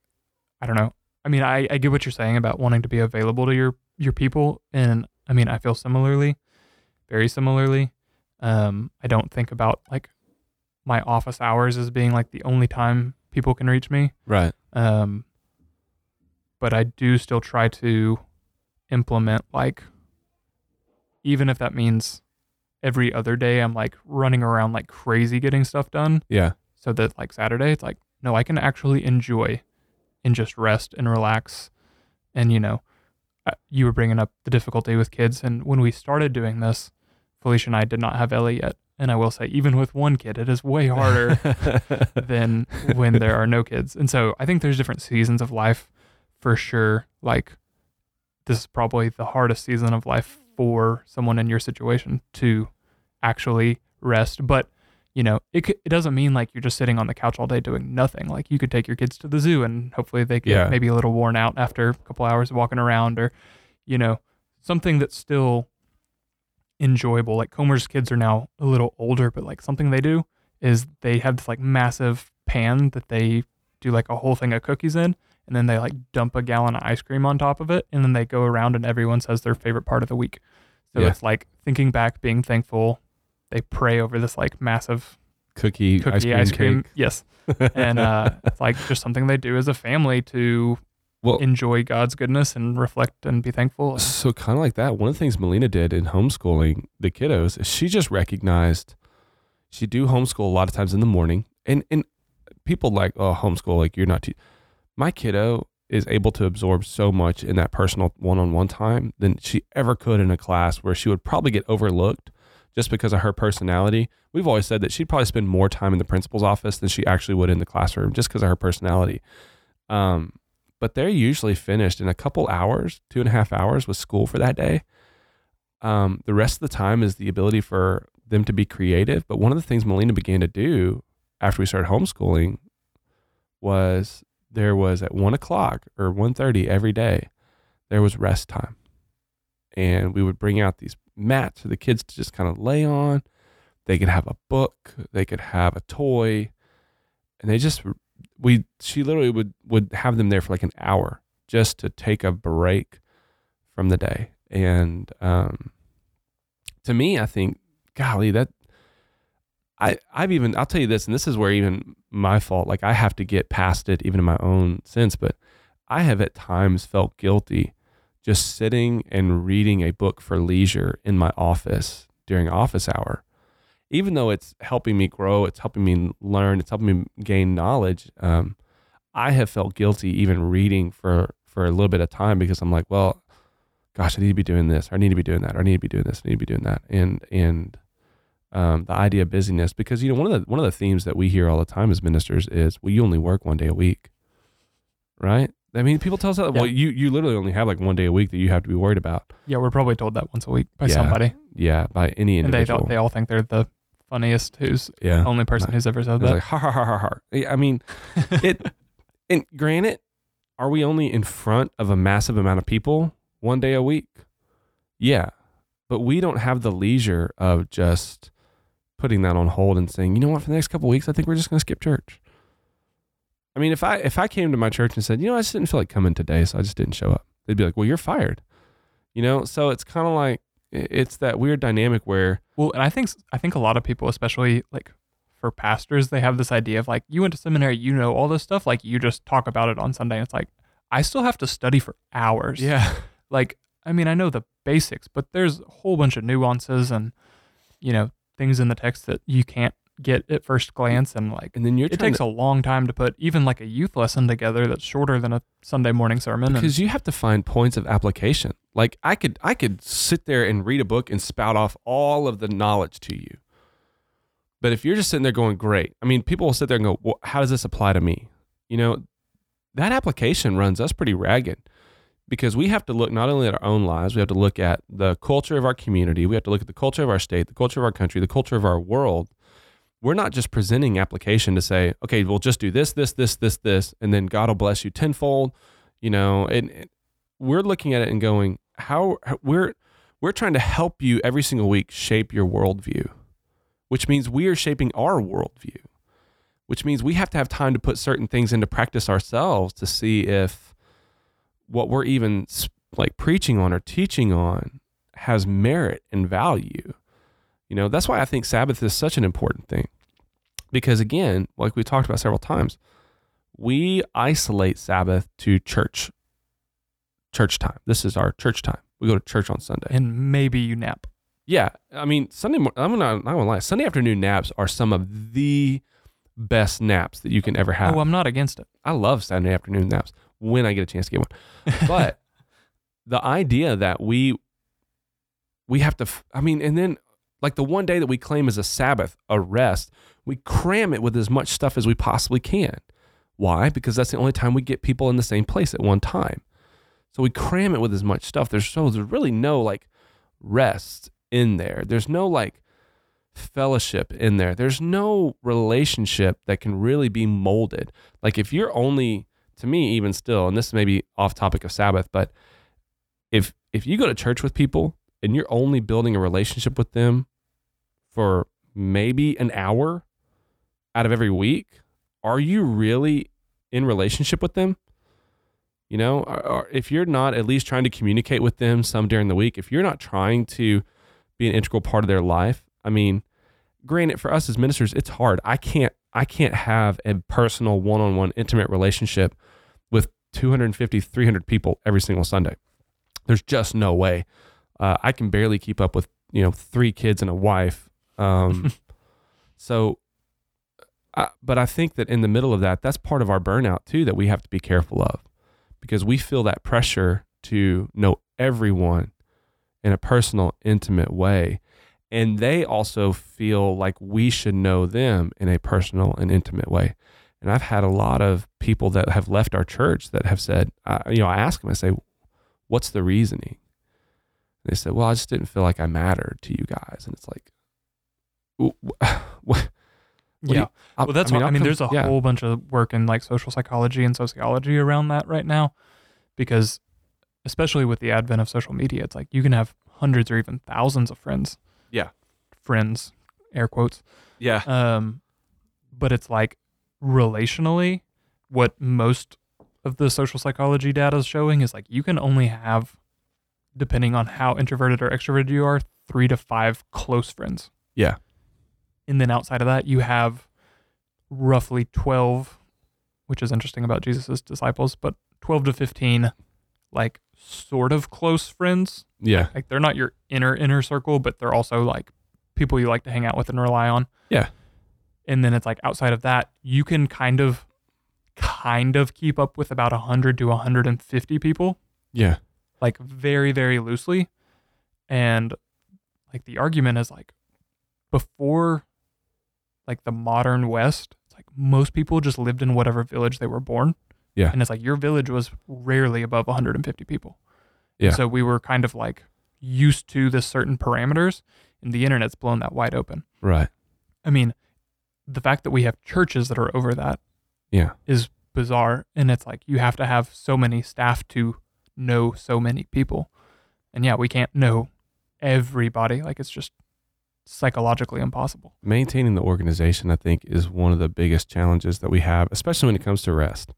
B: I don't know. I mean, I, I get what you're saying about wanting to be available to your your people and I mean, I feel similarly, very similarly. Um I don't think about like my office hours as being like the only time people can reach me.
A: right.
B: Um but I do still try to implement like even if that means every other day I'm like running around like crazy getting stuff done
A: Yeah.
B: so that like Saturday it's like no I can actually enjoy and just rest and relax and you know uh, you were bringing up the difficulty with kids and when we started doing this Felicia and I did not have Ellie yet and I will say even with one kid it is way harder than when there are no kids. And so I think there's different seasons of life for sure. Like this is probably the hardest season of life for someone in your situation to actually rest. But you know, it it doesn't mean like you're just sitting on the couch all day doing nothing. Like you could take your kids to the zoo and hopefully they get
A: Yeah.
B: maybe a little worn out after a couple hours of walking around, or you know, something that's still enjoyable. Like Comer's kids are now a little older, but like something they do is they have this like massive pan that they do like a whole thing of cookies in, and then they like dump a gallon of ice cream on top of it, and then they go around and everyone says their favorite part of the week. So
A: Yeah.
B: it's like thinking back, being thankful. They pray over this like massive
A: Cookie,
B: cookie
A: ice cream, cake.
B: Yes, and uh, it's like just something they do as a family to
A: Well-
B: enjoy God's goodness and reflect and be thankful.
A: So kind of like that. One of the things Melina did in homeschooling the kiddos is she just recognized she do homeschool a lot of times in the morning, and and people like oh homeschool like you're not. Te-. My kiddo is able to absorb so much in that personal one-on-one time than she ever could in a class where she would probably get overlooked just because of her personality. We've always said that she'd probably spend more time in the principal's office than she actually would in the classroom just because of her personality. Um, but they're usually finished in a couple hours, two and a half hours with school for that day. Um, the rest of the time is the ability for them to be creative. But one of the things Melina began to do after we started homeschooling was there was at one o'clock or 1.30 every day, there was rest time. And we would bring out these mats for the kids to just kind of lay on. They could have a book, they could have a toy, and they just we she literally would would have them there for like an hour just to take a break from the day and um to me i think golly that i i've even i'll tell you this and this is where even my fault like i have to get past it even in my own sense but i have at times felt guilty just sitting and reading a book for leisure in my office during office hour even though it's helping me grow, it's helping me learn, it's helping me gain knowledge. Um, I have felt guilty even reading for for a little bit of time because I'm like, well, gosh, I need to be doing this, I need to be doing that, I need to be doing this, I need to be doing that, and and um, the idea of busyness because you know one of the one of the themes that we hear all the time as ministers is, well, you only work one day a week, right? I mean, people tell us that. Well, you you literally only have like one day a week that you have to be worried about.
B: Yeah, we're probably told that once a week by
A: Yeah.
B: somebody,
A: Yeah, by any
B: and they
A: individual.
B: they all think they're the funniest who's
A: yeah,
B: the only person who's ever said that.
A: like ha ha ha ha ha. I mean, it. and granted, are we only in front of a massive amount of people one day a week? Yeah, but we don't have the leisure of just putting that on hold and saying, you know what, for the next couple weeks, I think we're just going to skip church. I mean, if I if I came to my church and said, you know, I just didn't feel like coming today, so I just didn't show up, they'd be like, well, you're fired. You know, so it's kind of like it's that weird dynamic where
B: Well, and I think I think a lot of people, especially like for pastors, they have this idea of like you went to seminary, you know all this stuff, like you just talk about it on Sunday. It's like I still have to study for hours.
A: yeah,
B: Like I mean, I know the basics, but there's a whole bunch of nuances and you know things in the text that you can't get at first glance, and like
A: and then you're
B: it takes
A: to-
B: a long time to put even like a youth lesson together that's shorter than a Sunday morning sermon. and-
A: because you have to find points of application. Like I could I could sit there and read a book and spout off all of the knowledge to you. But if you're just sitting there going, "Great," I mean, people will sit there and go, well, "How does this apply to me?" You know, that application runs us pretty ragged because we have to look not only at our own lives, we have to look at the culture of our community, we have to look at the culture of our state, the culture of our country, the culture of our world. We're not just presenting application to say, okay, we'll just do this, this, this, this, this, and then God will bless you tenfold. You know, and, and we're looking at it and going, how, how we're we're trying to help you every single week shape your worldview, which means we are shaping our worldview, which means we have to have time to put certain things into practice ourselves to see if what we're even like preaching on or teaching on has merit and value. You know, that's why I think Sabbath is such an important thing. Because again, like we talked about several times, we isolate Sabbath to church church time. This is our church time. We go to church on Sunday.
B: And maybe you nap.
A: Yeah, I mean Sunday. I'm not. I'm not gonna lie. Sunday afternoon naps are some of the best naps that you can ever have.
B: Oh, I'm not against it.
A: I love Sunday afternoon naps when I get a chance to get one. But the idea that we we have to. I mean, and then like the one day that we claim as a Sabbath, a rest, we cram it with as much stuff as we possibly can. Why? Because that's the only time we get people in the same place at one time. So we cram it with as much stuff. There's so there's really no like rest in there. There's no like fellowship in there. There's no relationship that can really be molded. Like if you're only to me even still, and this may be off topic of Sabbath, but if if you go to church with people and you're only building a relationship with them for maybe an hour out of every week, are you really in relationship with them? You know, or, or if you're not at least trying to communicate with them some during the week, if you're not trying to be an integral part of their life, I mean, granted for us as ministers, it's hard. I can't I can't have a personal one-on-one intimate relationship with 250 300 people every single Sunday. There's just no way. Uh, I can barely keep up with, you know, three kids and a wife. Um, so I, but I think that in the middle of that, that's part of our burnout too that we have to be careful of because we feel that pressure to know everyone in a personal, intimate way. And they also feel like we should know them in a personal and intimate way. And I've had a lot of people that have left our church that have said, uh, you know, I ask them, I say, what's the reasoning? And they said, well, I just didn't feel like I mattered to you guys. And it's like, what?
B: yeah. well, that's I mean, what, I mean, there's a yeah. whole bunch of work in like social psychology and sociology around that right now, because especially with the advent of social media, it's like you can have hundreds or even thousands of friends.
A: Yeah.
B: Friends, air quotes.
A: Yeah.
B: Um, but it's like relationally, what most of the social psychology data is showing is like you can only have, depending on how introverted or extroverted you are, three to five close friends.
A: Yeah.
B: And then outside of that, you have roughly 12, which is interesting about Jesus's disciples, but 12 to 15, like sort of close friends.
A: Yeah.
B: Like they're not your inner, inner circle, but they're also like people you like to hang out with and rely on.
A: Yeah.
B: And then it's like outside of that, you can kind of, kind of keep up with about 100 to 150 people.
A: Yeah.
B: Like very, very loosely. And like the argument is like before like the modern West, it's like most people just lived in whatever village they were born.
A: Yeah.
B: And it's like your village was rarely above 150 people.
A: Yeah.
B: So we were kind of like used to this certain parameters, and the internet's blown that wide open.
A: Right.
B: I mean, the fact that we have churches that are over that
A: yeah
B: is bizarre and it's like you have to have so many staff to know so many people and yeah we can't know everybody like it's just psychologically impossible.
A: Maintaining the organization, I think, is one of the biggest challenges that we have, especially when it comes to rest.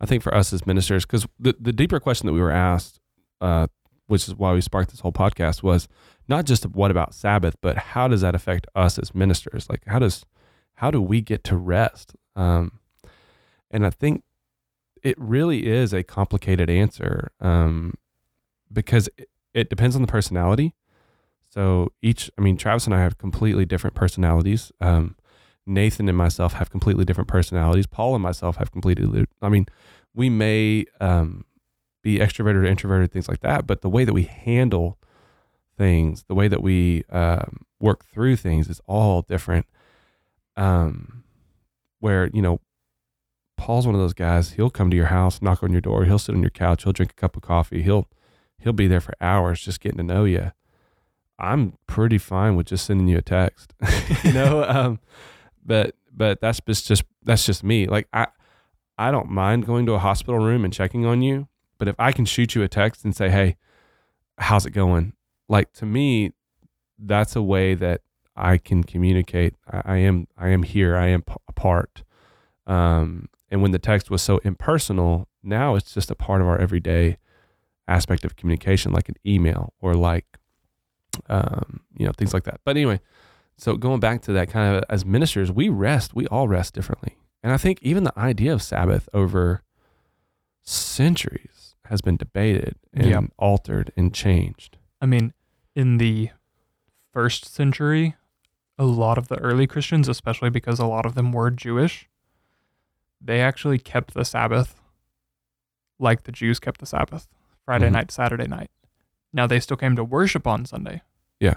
A: I think for us as ministers, because the, the deeper question that we were asked, uh, which is why we sparked this whole podcast, was not just what about Sabbath, but how does that affect us as ministers? Like, how does how do we get to rest? Um, and I think it really is a complicated answer um, because it, it depends on the personality so each, I mean, Travis and I have completely different personalities. Um, Nathan and myself have completely different personalities. Paul and myself have completely, I mean, we may um, be extroverted or introverted, things like that, but the way that we handle things, the way that we um, work through things is all different. Um, where, you know, Paul's one of those guys, he'll come to your house, knock on your door, he'll sit on your couch, he'll drink a cup of coffee, he'll, he'll be there for hours just getting to know you. I'm pretty fine with just sending you a text, you know. um, but but that's just just that's just me. Like I I don't mind going to a hospital room and checking on you, but if I can shoot you a text and say, hey, how's it going? Like to me, that's a way that I can communicate. I, I am I am here. I am p- a part. Um, and when the text was so impersonal, now it's just a part of our everyday aspect of communication, like an email or like, um, you know, things like that. But anyway, so going back to that kind of as ministers, we rest, we all rest differently. And I think even the idea of Sabbath over centuries has been debated and
B: Yeah.
A: altered and changed.
B: I mean, in the first century, a lot of the early Christians, especially because a lot of them were Jewish, they actually kept the Sabbath like the Jews kept the Sabbath Friday
A: Mhm.
B: night, Saturday night. Now, they still came to worship on Sunday.
A: Yeah.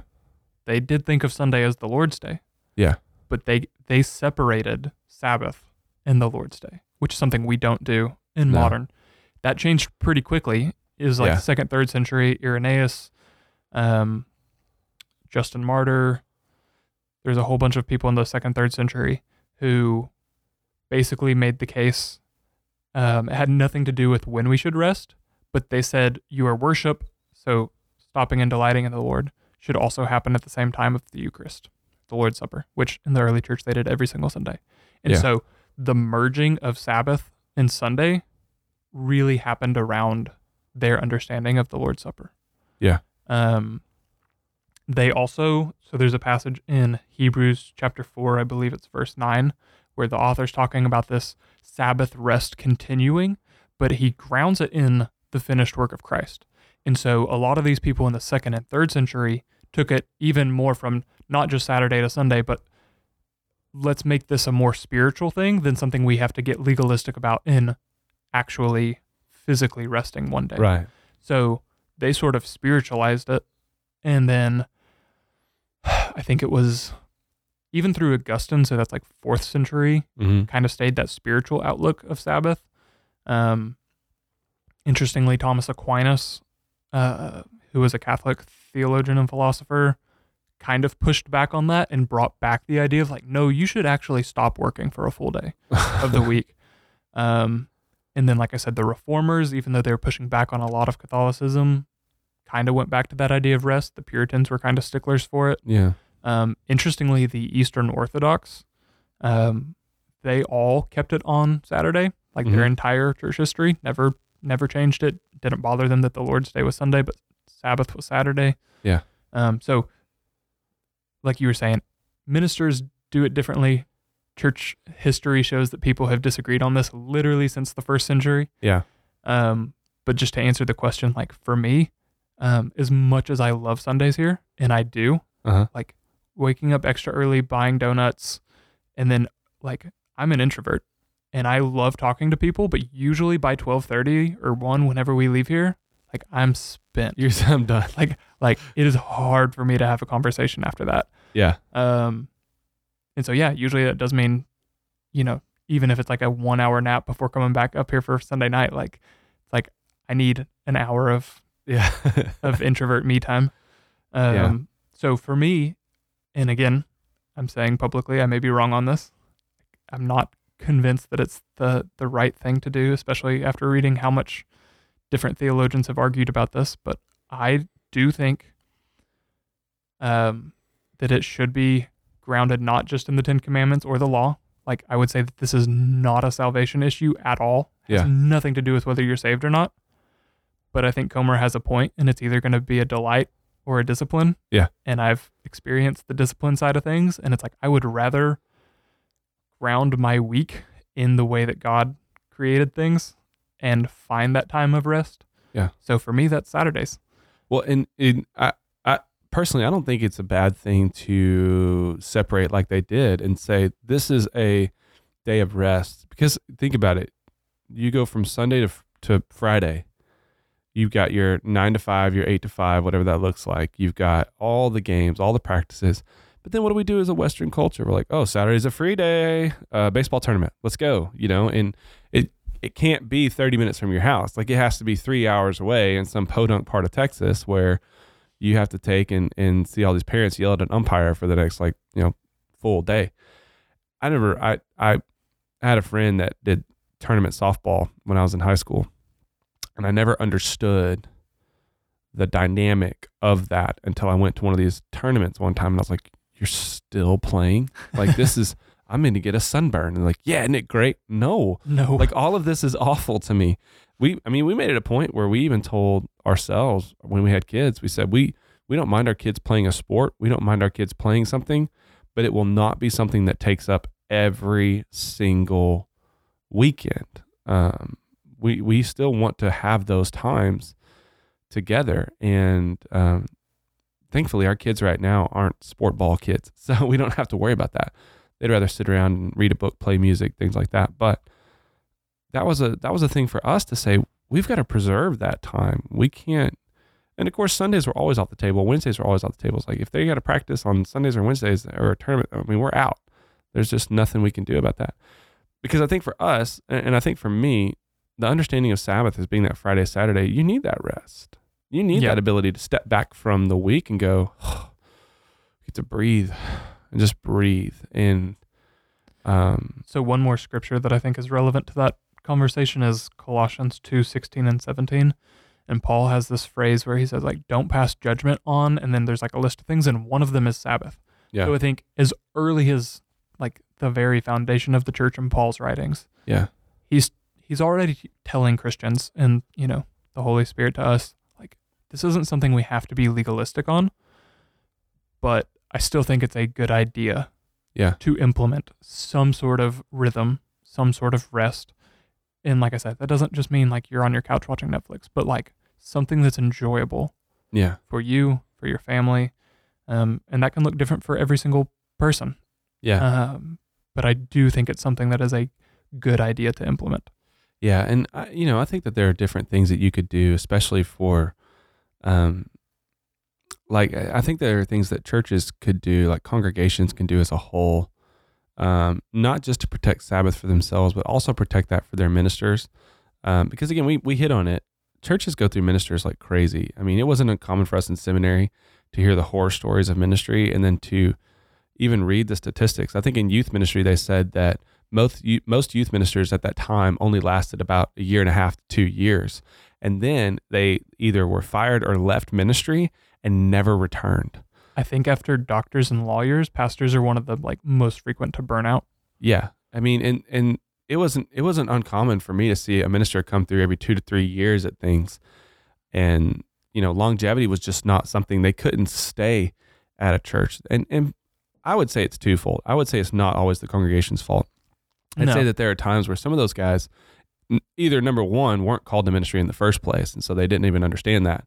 B: They did think of Sunday as the Lord's Day.
A: Yeah.
B: But they, they separated Sabbath and the Lord's Day, which is something we don't do in
A: No.
B: modern. That changed pretty quickly. Is like
A: Yeah.
B: second, third century Irenaeus, um, Justin Martyr. There's a whole bunch of people in the second, third century who basically made the case. Um, it had nothing to do with when we should rest, but they said your worship, so stopping and delighting in the Lord, should also happen at the same time of the Eucharist, the Lord's Supper, which in the early church they did every single Sunday. And
A: Yeah.
B: so the merging of Sabbath and Sunday really happened around their understanding of the Lord's Supper.
A: Yeah.
B: Um, they also, so there's a passage in Hebrews chapter 4, I believe it's verse 9, where the author's talking about this Sabbath rest continuing, but he grounds it in the finished work of Christ. And so a lot of these people in the second and third century took it even more from not just Saturday to Sunday, but let's make this a more spiritual thing than something we have to get legalistic about in actually physically resting one day.
A: Right.
B: So they sort of spiritualized it. And then I think it was even through Augustine, so that's like fourth century,
A: Mm-hmm.
B: kind of stayed that spiritual outlook of Sabbath. Um, interestingly, Thomas Aquinas, uh, who was a Catholic theologian and philosopher, kind of pushed back on that and brought back the idea of like, no, you should actually stop working for a full day of the week. Um, and then, like I said, the reformers, even though they were pushing back on a lot of Catholicism, kind of went back to that idea of rest. The Puritans were kind of sticklers for it.
A: yeah.
B: Um, interestingly, the Eastern Orthodox, um, they all kept it on Saturday, like their
A: Mhm.
B: entire church history. Never, never changed it. Didn't bother them that the Lord's Day was Sunday, but Sabbath was Saturday.
A: Yeah.
B: Um, so, like you were saying, ministers do it differently. Church history shows that people have disagreed on this literally since the first century.
A: Yeah.
B: Um, but just to answer the question, like for me, um, as much as I love Sundays here, and I do,
A: Uh-huh.
B: like waking up extra early, buying donuts, and then like I'm an introvert and I love talking to people, but usually by twelve thirty or one, whenever we leave here, like I'm spent.
A: You're I'm done.
B: Like like it is hard for me to have a conversation after that.
A: Yeah.
B: Um, and so yeah, usually that does mean, you know, even if it's like a one hour nap before coming back up here for Sunday night, like it's like I need an hour of
A: Yeah.
B: of introvert me time. Um,
A: Yeah.
B: So for me, and again, I'm saying publicly, I may be wrong on this. I'm not convinced that it's the the right thing to do, especially after reading how much different theologians have argued about this. But I do think um, that it should be grounded not just in the Ten Commandments or the law. Like I would say that this is not a salvation issue at all. It
A: Yeah.
B: has nothing to do with whether you're saved or not. But I think Comer has a point, and it's either going to be a delight or a discipline.
A: Yeah.
B: And I've experienced the discipline side of things, and it's like I would rather ground my week in the way that God created things and find that time of rest.
A: Yeah.
B: So for me, that's Saturdays.
A: Well, and, and I, I personally, I don't think it's a bad thing to separate like they did and say this is a day of rest. Because think about it, you go from Sunday to to Friday. You've got your nine to five, your eight to five, whatever that looks like. You've got all the games, all the practices. But then what do we do as a Western culture? We're like, oh, Saturday's a free day, uh, baseball tournament. Let's go. You know, and it it can't be 30 minutes from your house. Like it has to be three hours away in some podunk part of Texas where you have to take and, and see all these parents yell at an umpire for the next like, you know, full day. I never, I, I had a friend that did tournament softball when I was in high school and I never understood the dynamic of that until I went to one of these tournaments one time and I was like, You're still playing? Like, this is, I'm going to get a sunburn. And like, Yeah, isn't it great? No.
B: No.
A: Like, all of this is awful to me. We, I mean, we made it a point where we even told ourselves when we had kids, we said, We, we don't mind our kids playing a sport. We don't mind our kids playing something, but it will not be something that takes up every single weekend. Um, we we still want to have those times together, and um, thankfully, our kids right now aren't sport ball kids, so we don't have to worry about that. They'd rather sit around and read a book, play music, things like that. But that was a that was a thing for us to say we've got to preserve that time. We can't. And of course, Sundays were always off the table. Wednesdays were always off the table. It's like if they got to practice on Sundays or Wednesdays or a tournament, I mean, we're out. There's just nothing we can do about that. Because I think for us, and I think for me, the understanding of Sabbath as being that Friday, Saturday, you need that rest. You need
B: Yeah.
A: that ability to step back from the week and go, get to breathe and just breathe. And um,
B: So one more scripture that I think is relevant to that conversation is Colossians 2, 16 and 17. And Paul has this phrase where he says, like, don't pass judgment on, and then there's like a list of things, and one of them is Sabbath.
A: yeah,
B: So I think as early as like the very foundation of the church in Paul's writings,
A: yeah,
B: he's he's already telling Christians and, you know, the Holy Spirit to us, this isn't something we have to be legalistic on, but I still think it's a good idea
A: yeah,
B: to implement some sort of rhythm, some sort of rest. And like I said, that doesn't just mean like you're on your couch watching Netflix, but like something that's enjoyable
A: yeah,
B: for you, for your family. Um, and that can look different for every single person.
A: yeah.
B: Um, but I do think it's something that is a good idea to implement.
A: Yeah, and I, you know, I think that there are different things that you could do, especially for, um, like I think there are things that churches could do, like congregations can do as a whole, um, not just to protect Sabbath for themselves, but also protect that for their ministers. Um, because again, we we hit on it. Churches go through ministers like crazy. I mean, it wasn't uncommon for us in seminary to hear the horror stories of ministry, and then to even read the statistics. I think in youth ministry they said that most most youth ministers at that time only lasted about a year and a half to two years, and then they either were fired or left ministry and never returned.
B: I think after doctors and lawyers, pastors are one of the like most frequent to burn out.
A: Yeah, I mean, and and it wasn't it wasn't uncommon for me to see a minister come through every two to three years at things, and you know, longevity was just not something they couldn't stay at a church, and and I would say it's twofold. I would say it's not always the congregation's fault. I'd
B: No.
A: say that there are times where some of those guys, either number one, weren't called to ministry in the first place, and so they didn't even understand that,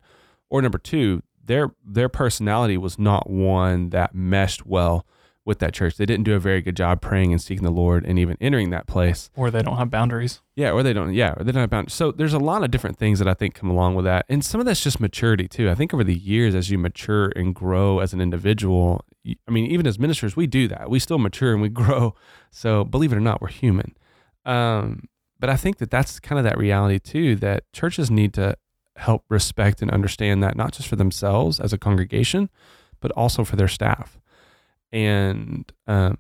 A: or number two, their their personality was not one that meshed well with that church. They didn't do a very good job praying and seeking the Lord and even entering that place.
B: or they don't have boundaries.
A: Yeah, or they don't. Yeah, or they don't have boundaries. So there's a lot of different things that I think come along with that, and some of that's just maturity too. I think over the years, as you mature and grow as an individual, I mean, even as ministers, we do that. We still mature and we grow. So believe it or not, we're human. Um, but I think that that's kind of that reality too. That churches need to help respect and understand that not just for themselves as a congregation, but also for their staff. And um,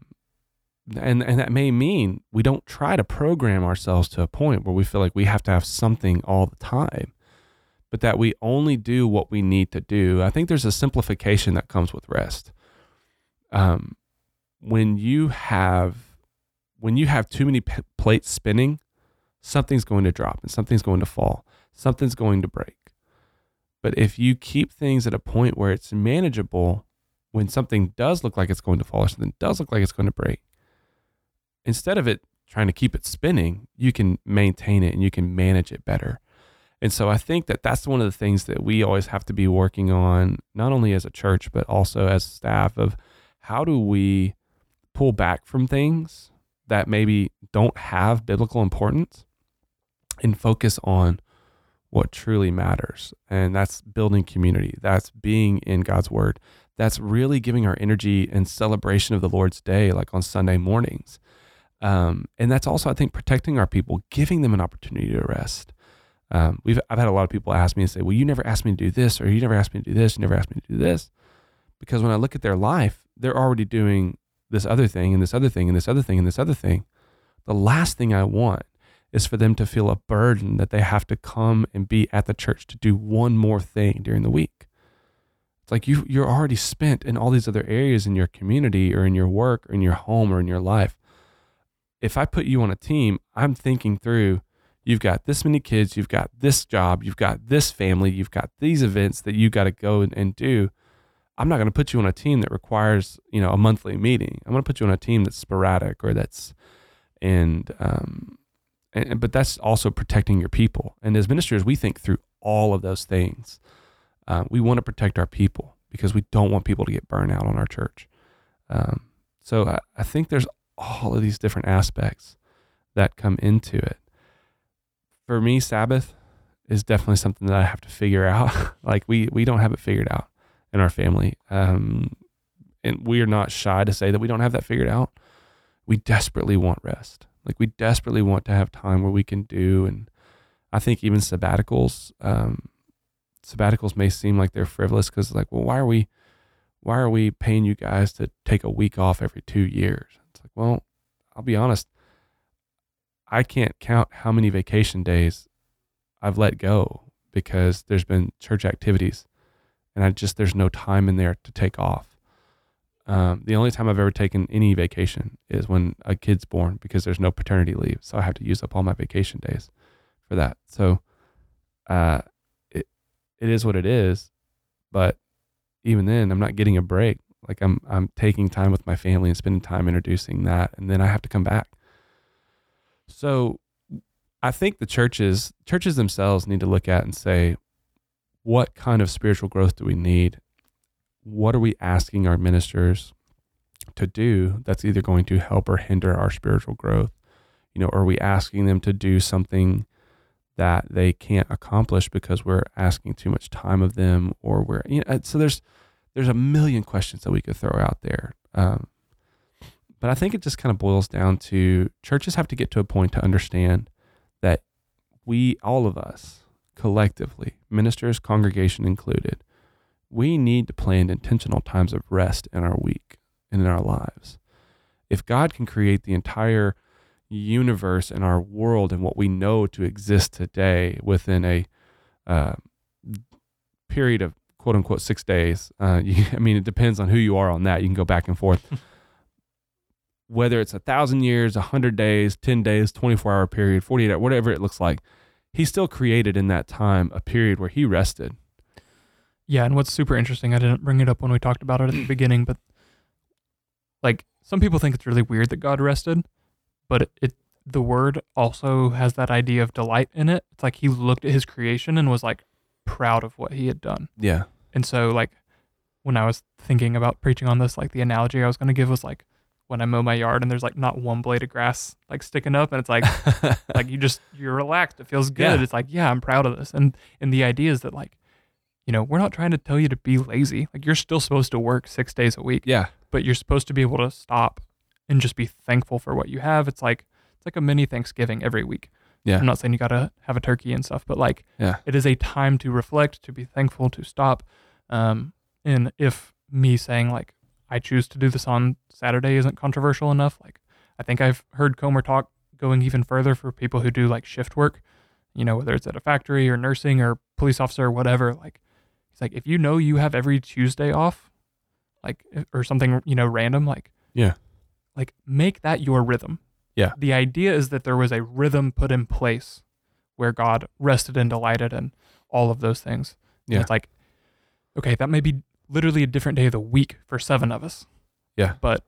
A: and and that may mean we don't try to program ourselves to a point where we feel like we have to have something all the time but that we only do what we need to do i think there's a simplification that comes with rest um, when you have when you have too many p- plates spinning something's going to drop and something's going to fall something's going to break but if you keep things at a point where it's manageable when something does look like it's going to fall or something does look like it's going to break instead of it trying to keep it spinning, you can maintain it and you can manage it better. And so I think that that's one of the things that we always have to be working on, not only as a church, but also as staff of how do we pull back from things that maybe don't have biblical importance and focus on what truly matters. And that's building community. That's being in God's word. That's really giving our energy and celebration of the Lord's day, like on Sunday mornings. Um, and that's also, I think, protecting our people, giving them an opportunity to rest. Um, we've I've had a lot of people ask me and say, "Well, you never asked me to do this, or you never asked me to do this, you never asked me to do this," because when I look at their life, they're already doing this other thing and this other thing and this other thing and this other thing. The last thing I want is for them to feel a burden that they have to come and be at the church to do one more thing during the week. It's like you you're already spent in all these other areas in your community or in your work or in your home or in your life. If I put you on a team, I'm thinking through you've got this many kids, you've got this job, you've got this family, you've got these events that you got to go and, and do. I'm not going to put you on a team that requires, you know, a monthly meeting. I'm going to put you on a team that's sporadic or that's, and, um, and, but that's also protecting your people. And as ministers, we think through all of those things. Uh, we want to protect our people because we don't want people to get burned out on our church. Um, so I, I think there's all of these different aspects that come into it. For me, Sabbath is definitely something that I have to figure out. like we we don't have it figured out in our family, um, and we are not shy to say that we don't have that figured out. We desperately want rest. Like we desperately want to have time where we can do, and I think even sabbaticals, um, sabbaticals may seem like they're frivolous because like, well, why are we, why are we paying you guys to take a week off every two years? It's like, well, I'll be honest, I can't count how many vacation days I've let go because there's been church activities and I just, there's no time in there to take off. Um, the only time I've ever taken any vacation is when a kid's born because there's no paternity leave. So I have to use up all my vacation days for that. So, uh, it, it is what it is. But even then, I'm not getting a break. Like I'm, I'm taking time with my family and spending time introducing that. And then I have to come back. So I think the churches, churches themselves need to look at and say, what kind of spiritual growth do we need? What are we asking our ministers to do that's either going to help or hinder our spiritual growth? You know, are we asking them to do something that they can't accomplish because we're asking too much time of them or we're, you know, so there's, there's a million questions that we could throw out there. Um, but I think it just kind of boils down to churches have to get to a point to understand that we, all of us, collectively, ministers, congregation included, we need to plan intentional times of rest in our week and in our lives. If God can create the entire universe and our world and what we know to exist today within a uh, period of quote unquote six days, uh, you, I mean, it depends on who you are on that. You can go back and forth. Whether it's a thousand years, a hundred days, 10 days, 24 hour period, 48 hour, whatever it looks like, he still created in that time a period where he rested.
B: Yeah, and what's super interesting, I didn't bring it up when we talked about it at the beginning, but like some people think it's really weird that God rested, but it, it the word also has that idea of delight in it. It's like he looked at his creation and was like proud of what he had done.
A: Yeah.
B: And so like when I was thinking about preaching on this, like the analogy I was going to give was like when I mow my yard and there's like not one blade of grass like sticking up and it's like like you just you're relaxed. It feels good.
A: Yeah.
B: It's like, yeah, I'm proud of this. And and the idea is that like, you know, we're not trying to tell you to be lazy. Like you're still supposed to work six days a week,
A: Yeah.
B: but you're supposed to be able to stop and just be thankful for what you have. It's like it's like a mini Thanksgiving every week.
A: Yeah.
B: I'm not saying you gotta have a turkey and stuff, but like
A: Yeah.
B: it is a time to reflect, to be thankful, to stop. Um, and if me saying like I choose to do this on Saturday isn't controversial enough, like I think I've heard Comer talk going even further for people who do like shift work, you know, whether it's at a factory or nursing or police officer or whatever. Like it's like if you know you have every Tuesday off, like eh, or something, you know, random, like
A: Yeah.
B: like make that your rhythm.
A: Yeah.
B: The idea is that there was a rhythm put in place where God rested and delighted and all of those things. And
A: Yeah.
B: It's like, okay, that may be literally a different day of the week for seven of us.
A: Yeah.
B: But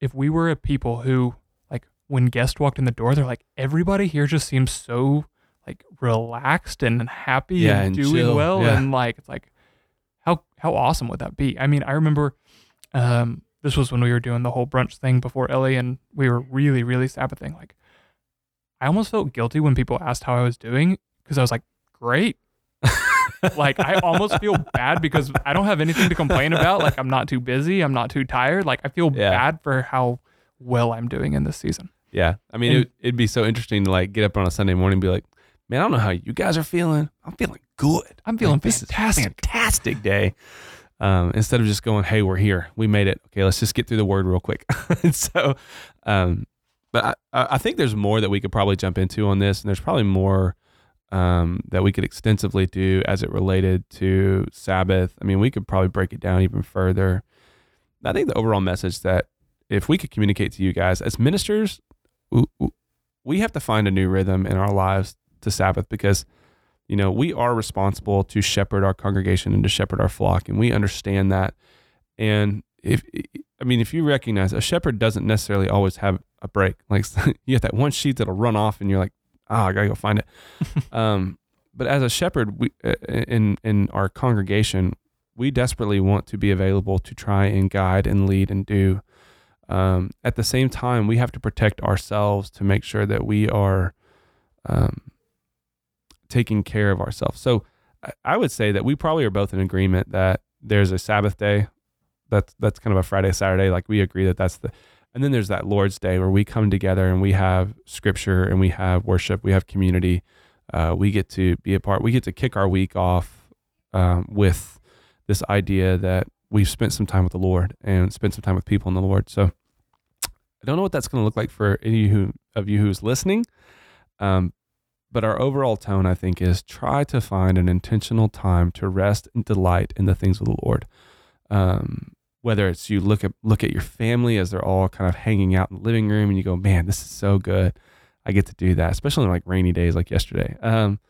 B: if we were a people who, like, when guests walked in the door, they're like, everybody here just seems so like relaxed and happy
A: Yeah,
B: and,
A: and
B: doing
A: chill.
B: well.
A: Yeah.
B: And like, it's like, how how awesome would that be? I mean, I remember um, this was when we were doing the whole brunch thing before Ellie, and we were really, really Sabbathing. Like, I almost felt guilty when people asked how I was doing because I was like, great. like, I almost feel bad because I don't have anything to complain about. Like, I'm not too busy. I'm not too tired. Like, I feel
A: Yeah.
B: bad for how well I'm doing in this season.
A: Yeah. I mean,
B: And-
A: it, it'd be so interesting to like get up on a Sunday morning and be like, man, I don't know how you guys are feeling. I'm feeling good.
B: I'm feeling
A: Like, this is
B: fantastic.
A: fantastic day. Um, instead of just going, hey, we're here. We made it. Okay, let's just get through the word real quick. so, um, but I, I think there's more that we could probably jump into on this, and there's probably more um, that we could extensively do as it related to Sabbath. I mean, we could probably break it down even further. I think the overall message that if we could communicate to you guys as ministers, we have to find a new rhythm in our lives to Sabbath because, you know, we are responsible to shepherd our congregation and to shepherd our flock, and we understand that. And if I mean, if you recognize a shepherd doesn't necessarily always have a break, like you have that one sheep that'll run off, and you're like, ah, oh, I gotta go find it. um, but as a shepherd, we uh, in in our congregation, we desperately want to be available to try and guide and lead and do. Um, at the same time, we have to protect ourselves to make sure that we are um, taking care of ourselves. So I would say that we probably are both in agreement that there's a Sabbath day. That's that's kind of a Friday Saturday. Like we agree that that's the, and then there's that Lord's Day where we come together and we have Scripture and we have worship, we have community. Uh, we get to be a part. We get to kick our week off um, with this idea that we've spent some time with the Lord and spent some time with people in the Lord. So I don't know what that's going to look like for any who, of you who's listening. Um, but our overall tone, I think, is try to find an intentional time to rest and delight in the things of the Lord. Um, whether it's you look at look at your family as they're all kind of hanging out in the living room, and you go, "Man, this is so good. I get to do that," especially on like rainy days like yesterday. Um,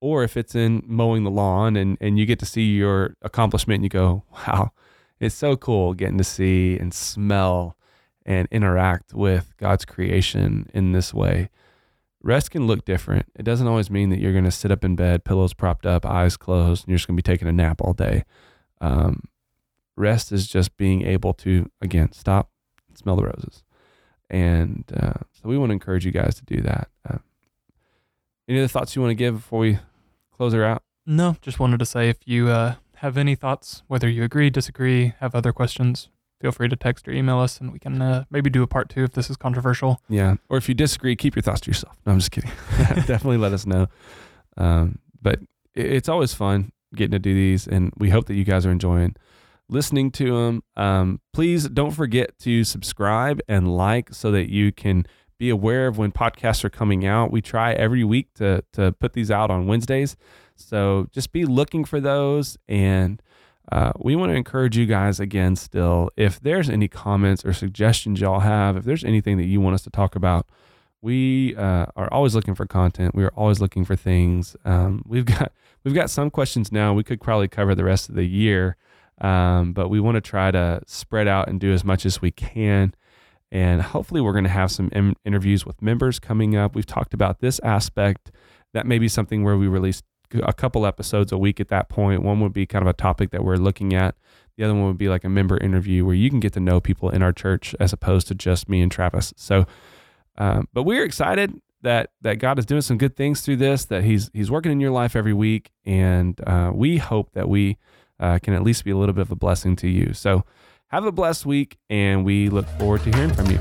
A: or if it's in mowing the lawn and and you get to see your accomplishment, and you go, "Wow, it's so cool getting to see and smell and interact with God's creation in this way." Rest can look different. It doesn't always mean that you're going to sit up in bed, pillows propped up, eyes closed, and you're just going to be taking a nap all day. Um, rest is just being able to, again, stop, smell the roses. And uh, so we want to encourage you guys to do that. Uh, any other thoughts you want to give before we close her out?
B: No, just wanted to say if you uh, have any thoughts, whether you agree, disagree, have other questions, feel free to text or email us and we can uh, maybe do a part two if this is controversial.
A: Yeah. Or if you disagree, keep your thoughts to yourself. No, I'm just kidding. Definitely let us know. Um, but it's always fun getting to do these, and we hope that you guys are enjoying listening to them. Um, please don't forget to subscribe and like so that you can be aware of when podcasts are coming out. We try every week to to put these out on Wednesdays. So just be looking for those and uh, we want to encourage you guys again still if there's any comments or suggestions y'all have if there's anything that you want us to talk about we uh, are always looking for content. We are always looking for things. Um, we've got we've got some questions now. We could probably cover the rest of the year um, but we want to try to spread out and do as much as we can. And hopefully we're going to have some in- interviews with members coming up. We've talked about this aspect. That may be something where we release a couple episodes a week at that point. One would be kind of a topic that we're looking at. The other one would be like a member interview where you can get to know people in our church as opposed to just me and Travis. So, um, but we're excited that that God is doing some good things through this. That He's He's working in your life every week, and uh, we hope that we uh, can at least be a little bit of a blessing to you. So, have a blessed week, and we look forward to hearing from you.